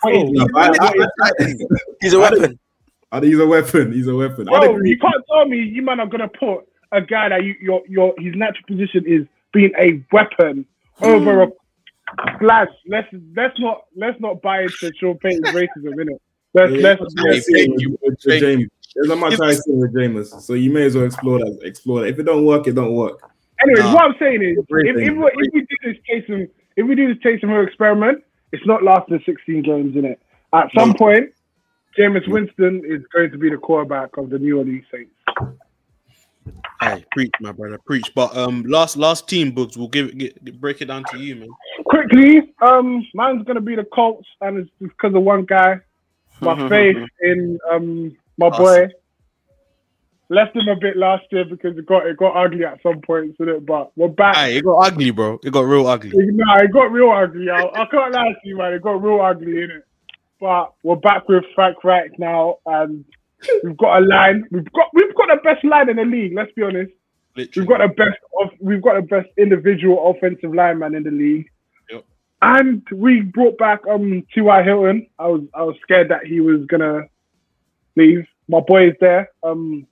What is he? No, I- I- What is he? He's a weapon. He's a weapon. He's a weapon. I Bro, you can't tell me you man are gonna put a guy that you your your his natural position is being a weapon over a slash. Let's let's not let's not buy into Sean Payton's (laughs) racism, innit? Let's Yeah, let's there's a much Thank I see you. with- with Thank James. There's a much I see with Jameis, so you may as well explore that. Explore that. If it don't work, it don't work. Anyways, Nah. what I'm saying is, if, Great if, we- if we do this Taysom, if we do this Taysom Hill experiment, it's not lasting 16 games in it. At some No. point, Jameis mm. Winston is going to be the quarterback of the New Orleans Saints. Hey, preach, my brother, preach. But um, last last team books, we'll give it get, break it down to you, man. Quickly, um, mine's going to be the Colts, and it's because of one guy. My (laughs) faith in um my boy left him a bit last year because it got it got ugly at some points in it, but we're back. Hey, it got ugly, bro. It got real ugly. Nah, it got real ugly. I, I can't lie to you, man. It got real ugly in it. But we're back with Frank Reich now, and we've got a line. We've got we've got the best line in the league. Let's be honest. We've got the best of we've got the best individual offensive lineman in the league. Yep. And we brought back um T.Y. Hilton. I was I was scared that he was gonna leave. My boy is there. Um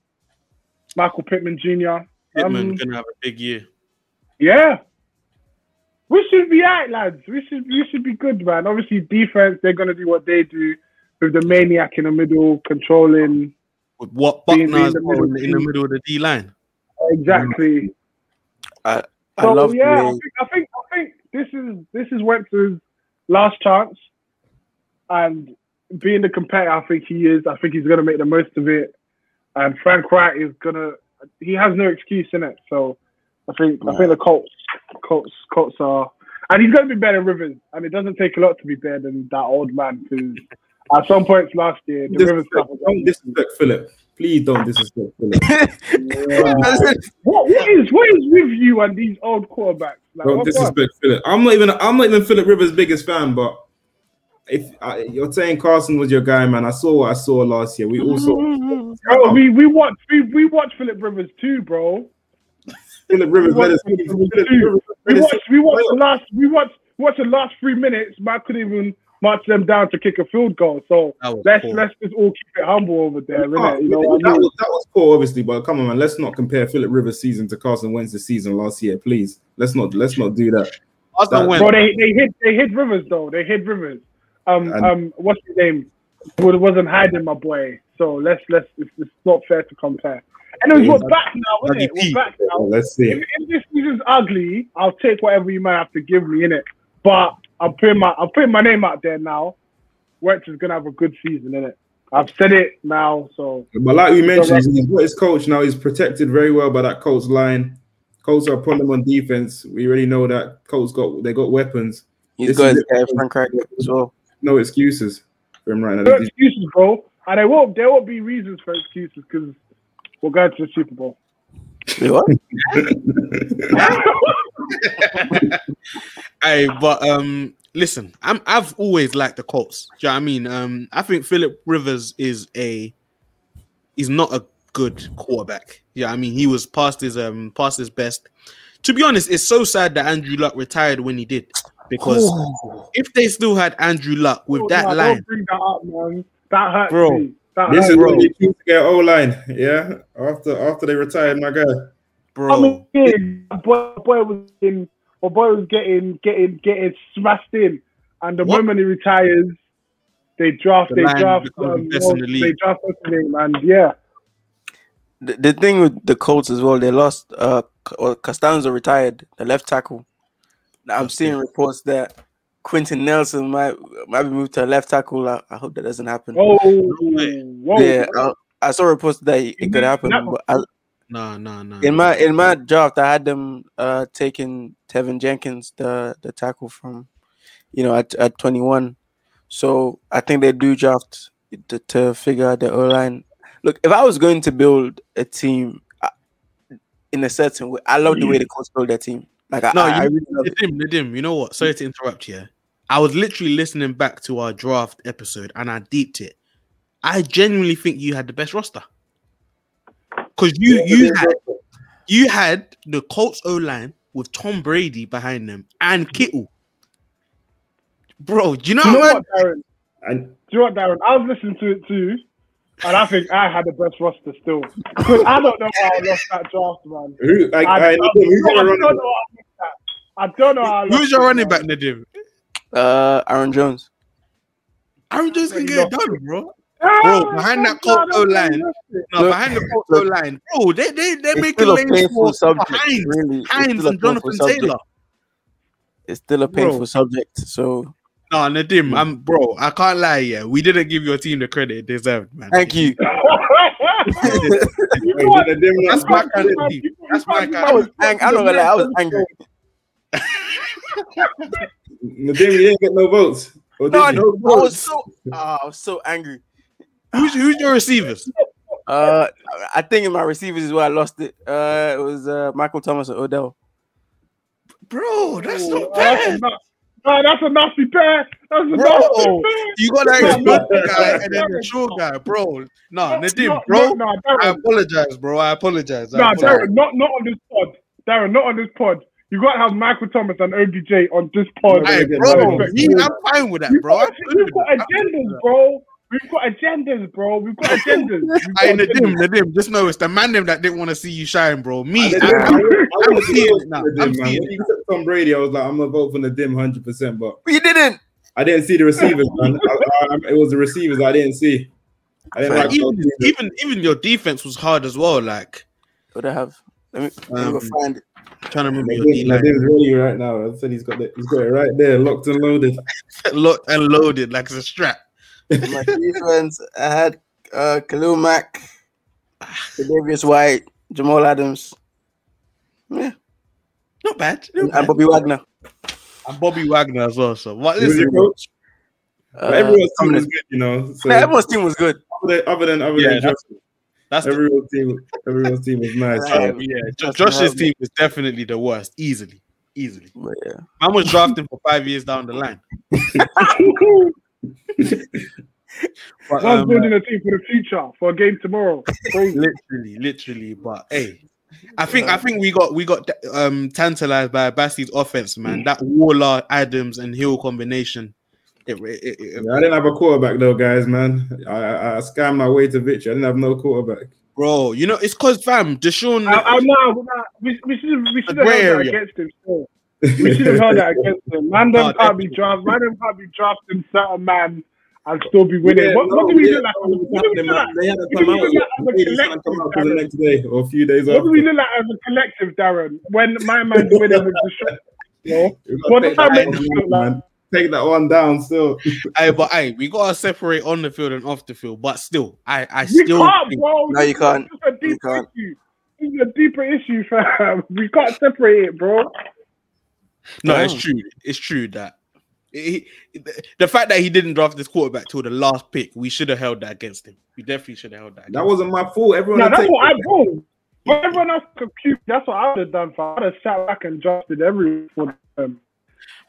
Michael Pittman Jr. Pittman Um, gonna have a big year. yeah. We should be out, lads. We should we should be good, man. Obviously, defense, they're gonna do what they do with the maniac in the middle, controlling With what being Buckner in the middle in, in the middle of the D line. exactly. I So love yeah, I the way think, I think I think this is this is Wentz's last chance, and being the competitor, I think he is. I think he's gonna make the most of it, and Frank Reich is gonna. He has no excuse in it. So I think I think the Colts Colts Colts are, and he's gonna be better than Rivers, and it doesn't take a lot to be better than that old man. Because at some points last year, the Rivers Disrespect, stuff. was- don't disrespect Philip. Please don't disrespect Philip. (laughs) (laughs) What, what is what is with you and these old quarterbacks? Like, Don't what's up? disrespect Philip. I'm not even. I'm not even Philip Rivers' biggest fan, but if I, you're saying Carson was your guy, man, I saw what I saw last year. We also Bro, we we watched we, we watched Philip Rivers too, bro. Philip Rivers. We led watched Philip Philip Rivers Rivers We led watched we watched the last we watched watched the last three minutes. Man couldn't even march them down to kick a field goal. So let's poor. let's just all keep it humble over there, Oh, innit? You know what I that, mean? was, that was poor, obviously, but come on, man. Let's not compare Philip Rivers' season to Carson Wentz's season last year, please. Let's not. Let's not do that. Arsenal That- Bro, they they hit they hit Rivers though. They hit Rivers. Um And- um what's his name? Wa- wasn't hiding my boy. So let's let's it's, it's not fair to compare. Anyways, we're back now, isn't it? We're back now. Let's see. if, if this season's ugly, I'll take whatever you might have to give me in it. But I'm putting my I'm putting my name out there now. Wentz is gonna have a good season in it. I've said it now, so But like we mentioned, he's, he's got his coach now. He's protected very well by that Colts line. Colts are a problem on defense. We already know that Colts got they got weapons. he's This got is his it. guy Frank Reich as well. No excuses for him right now. no excuses, bro. And there won't there won't be reasons for excuses because we're going to the Super Bowl. Wait, what? (laughs) (laughs) (laughs) Hey, but um, listen, I'm I've always liked the Colts. Do you know what I mean? Um, I think Philip Rivers is a he's not a good quarterback. Yeah, I mean he was past his um past his best. To be honest, it's so sad that Andrew Luck retired when he did because if they still had Andrew Luck with Oh, that nah, line, Don't bring that up, man. That hurts Bro, me. That This hurts is me. when they choose to get O line. Yeah, after after they retired, my guy. Bro. I mean, my boy, boy was in, my boy was getting, getting, getting smashed in, and the What? moment he retires, they draft, The they draft, becomes um, the best in the they draft what's his name, and yeah, The, the thing with the Colts as well, they lost. Uh, C- well, Castonzo retired, the left tackle. Now I'm seeing reports that Quenton Nelson might might be moved to a left tackle. I, I hope that doesn't happen. oh, way. whoa, yeah, I, I saw reports that it You could happen, but I, No, no, no. in my in my draft, I had them uh taking Teven Jenkins, the the tackle from, you know, at, at 21. So I think they do draft to, to figure out the O line. Look, if I was going to build a team in a certain way, I love the way the Colts build their team. Like I, No, I, you- I really love it. Nadim, Nadim, you know what? Sorry to interrupt you. I was literally listening back to our draft episode and I deeped it. I genuinely think you had the best roster. Because you you had you had the Colts O line with Tom Brady behind them and Kittle. Bro, do you know, You know what? what, Darren? And Do you know what, Darren? I was listening to it too, and I think I had the best roster still. Because I don't know how I lost that draft, man. who like I, I, don't, who's I gonna don't know how I lost that. I don't know how I lost Who's your it, running man. back, Nadim? Uh, Aaron Jones. Aaron Jones can Really get it done, bro. Ah, Bro, behind that no, Colts no, no, Look, behind the Colts look. line, bro. They they they're making still a lanes painful for, for subject. Hines, Really, it's Hines still a and painful Jonathan subject. Taylor. It's still a Bro. painful subject. So No, Nadim, I'm bro. I can't lie. Yeah, we didn't give your team the credit it deserved, man. Thank you. (laughs) You? That's my kind of team. That's my kind. I was angry. I'm not gonna I was angry. Nadim, you didn't get no votes. Or did No, you? no, I was so ah, I was so angry. Who's who's your receivers? Uh, I think in my receivers is where I lost it. Uh, it was uh Michael Thomas and Odell. Bro, that's not Oh, that's a bad. na- Nah, that's a nasty pair. That's a Bro, nasty pair. You got that explosive guy and then the short guy, bro. No, Nadim, bro. no, no, I apologize, bro. I apologize. I no, apologize. Darren, not not on this pod. Darren, not on this pod. You got to have Michael Thomas and OBJ on this pod. Hey, Hey, bro, no, me, I'm fine with that, We've bro. got, I'm good we've got agendas, bro. We've got agendas, bro. We've got agendas. We've (laughs) got Hey, Nadim, agendas. Nadim, just know it's the man them that didn't want to see you shine, bro. Me, I, I, I, I'm, I, I I'm was seeing it now. Nadim, I'm seeing When you said Tom Brady, I was like, I'm gonna vote for Nadim 100, percent but You didn't. I didn't see the receivers, man. I, I, it was the receivers I didn't see. I didn't Like, like even, even even your defense was hard as well. Like What I have? Let me, let me go Um, find it. trying to remember your Nadim- D line, Nadim's ready right now. I said he's got it. He's got it right there, locked and loaded. (laughs) locked and loaded like it's a strap. (laughs) My defense, I had uh, Khalil Mack, Davis White, Jamal Adams, yeah, Not bad. Not and bad. Bobby Wagner. And Bobby Wagner as well. So what? He Listen, coach. Uh, everyone's team was good, you know. So No, everyone's team was good. other than other than, other Yeah, than that's- Josh, that's the, everyone's team, everyone's team was nice. Yeah. um, yeah. That's Josh's team is definitely the worst, easily, easily. But yeah, Man was drafting for five years down the line. (laughs) (laughs) But, One's um, building a team for the future for a game tomorrow. (laughs) Literally, literally. But hey, I think I think we got we got um tantalized by Bassey's offense, man. That Waller, Adams, and Hill combination. It, it, it, it- Yeah, I didn't have a quarterback though, guys. Man, I, I, I scammed my way to victory. I didn't have no quarterback. bro, you know it's cause fam Deshaun. I, I know. We, we should have we should have held that against him. Still. We should have held that against him. Man, them No, can't be draft. Man, them can't be drafting certain man and still be winning. Yeah, what, no, what do we yeah, look like? What do we look like? they had to come out. like as a They just had to come collective, out for the next day or a few days What do we after. look like as a collective, Darren? When my man's (laughs) winning with the shot. You know? We gotta What take time that is one it down, like? Take that one down still. (laughs) Hey, but hey, we gotta separate on the field and off the field. But still, I I We still can't, think, bro. No, you can't. This is a You deeper can't. issue. This is a deeper issue, fam. (laughs) We can't separate it, bro. No, it's oh. true. It's true that. He, the fact that he didn't draft this quarterback till the last pick, we should have held that against him. We definitely should have held that. That wasn't my fault. Everyone No, had that's taken- what I bro. But everyone else confused. That's what I would have done. For I'd have sat back and drafted everyone for them.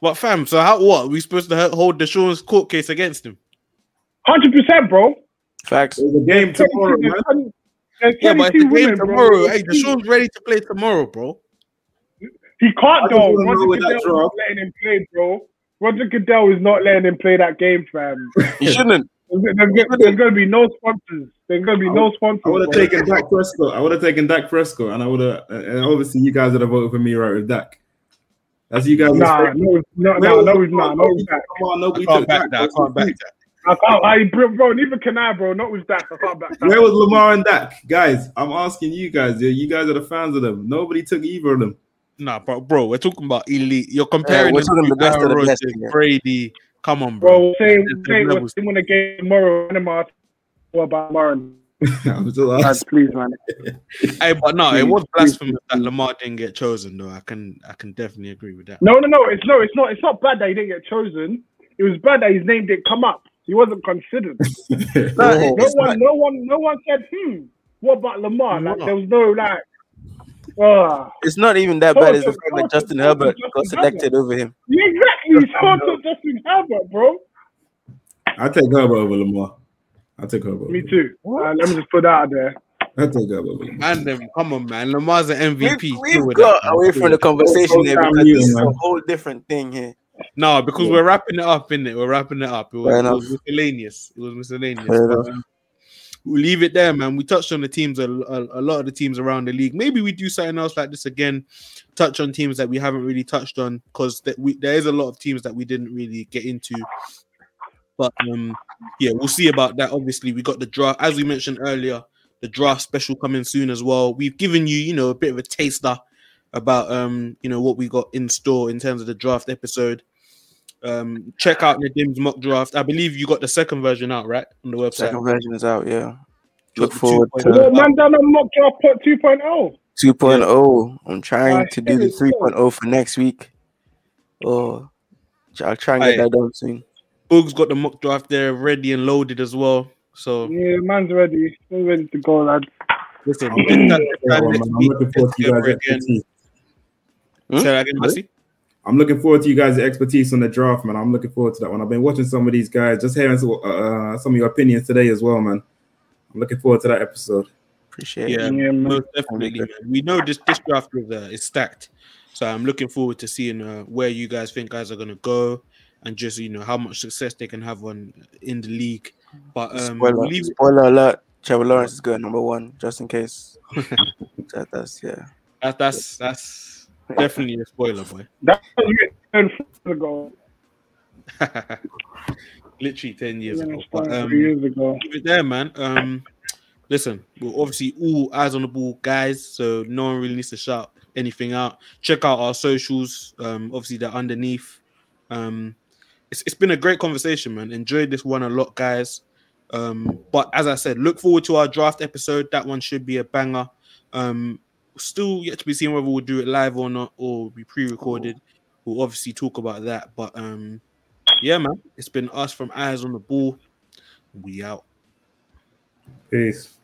But fam, so how what? we supposed to hold Deshaun's court case against him? Hundred percent, bro. facts. There's a game tomorrow, man. There's there's Yeah, but it's the game women, bro. tomorrow. Hey, Deshaun's ready to play tomorrow, bro. He can't I though. wanna Roger with that Goodell is not letting him play, bro. Roger Goodell is not letting him play that game, fam. (laughs) You shouldn't. There's, there's, there's going to be no sponsors. There's going to be no sponsors. I would have taken Dak Prescott. I would have taken Dak Prescott, and I would have. And obviously, you guys would have voted for me right with Dak. That's you guys. Nah, no, no, no, no, he's not. No, he's not. Come on, I nobody can't took back Dak. that. I can't back that. I can't. I, bro, bro, neither can I, bro. Not with that. I can't back that. Where was Lamar and Dak, guys? I'm asking you guys. You guys are the fans of them. Nobody took either of them. Nah, bro, bro, we're talking about elite. You're comparing we're them to the best of the Aaron best Rodgers. Brady. Come on, bro. Bro, say, There's say, levels. what's (laughs) in the game tomorrow? Panama. What about Marin? I'm just asking. Please, man. (laughs) Hey, but no, it Please, was please, blasphemous that Lamar didn't get chosen, though. I can, I can definitely agree with that. No, no, no. It's no, it's not. It's not bad that he didn't get chosen. It was bad that his name didn't come up. He wasn't considered. (laughs) No, no one, not. no one, no one said, "Hmm, what about Lamar?" Like Lamar. there was no like. Uh, It's not even that bad. It's the fact that Justin Herbert got selected over him. yeah, exactly. So to Justin Herbert, bro. I take Herbert over Lamar. I take Herbert. Me too. Uh, let me just put that out there. I take Herbert over Lamar. And them, come on, man. Lamar's an MVP. We've, we've with got that, away from the conversation Don't there because this is man. a whole different thing here. No, because we're wrapping it up, innit? We're wrapping it up. It was, Fair it was enough. miscellaneous. It was miscellaneous. Fair But, enough. um, we'll leave it there, man. We touched on the teams, a, a, a lot of the teams around the league. Maybe we do something else like this again. Touch on teams that we haven't really touched on because th- there is a lot of teams that we didn't really get into. But um, yeah, we'll see about that. Obviously, we got the draft, as we mentioned earlier, the draft special coming soon as well. We've given you, you know, a bit of a taster about um, you know, what we got in store in terms of the draft episode. Um, check out Nadim's mock draft. I believe you got the second version out, right? On the website. Second version is out. Yeah. Look forward 2.0. to Well, man done a mock draft put 2.0. 2.0. I'm trying My to do the head is full. 3.0 for next week. Oh, I'll try and get Aye. that done soon. Boog's got the mock draft there ready and loaded as well. So Yeah, man's ready. He's ready to go, lad. listen, I'm this looking time forward, next man. I'm week, looking forward to you guys' again. Hmm? Say that again, Messi. I'm looking forward to you guys' expertise on the draft, man. I'm looking forward to that one. I've been watching some of these guys, just hearing some, uh, some of your opinions today as well, man. I'm looking forward to that episode. Appreciate Yeah, it. Yeah, most definitely. Man. We know this this draft is, uh, is stacked, so I'm looking forward to seeing uh, where you guys think guys are gonna go, and just you know how much success they can have on in the league. But um, Spoiler, we'll leave it- spoiler alert. Trevor Lawrence is going number one, just in case. (laughs) that, that's yeah. that, that's that's definitely a spoiler, boy. (laughs) That was written years ago. (laughs) Literally ten years ago. But um, years ago. keep it there, man. Um, listen, we're obviously all eyes on the ball, guys. So no one really needs to shout anything out. Check out our socials. Um, obviously they're underneath. Um, it's, it's been a great conversation, man. Enjoyed this one a lot, guys. Um, but as I said, look forward to our draft episode. That one should be a banger. Um, still yet to be seen whether we'll do it live or not, or be pre-recorded. We'll obviously talk about that. But um, yeah, man, it's been us from Eyes on the Ball. We out. Peace.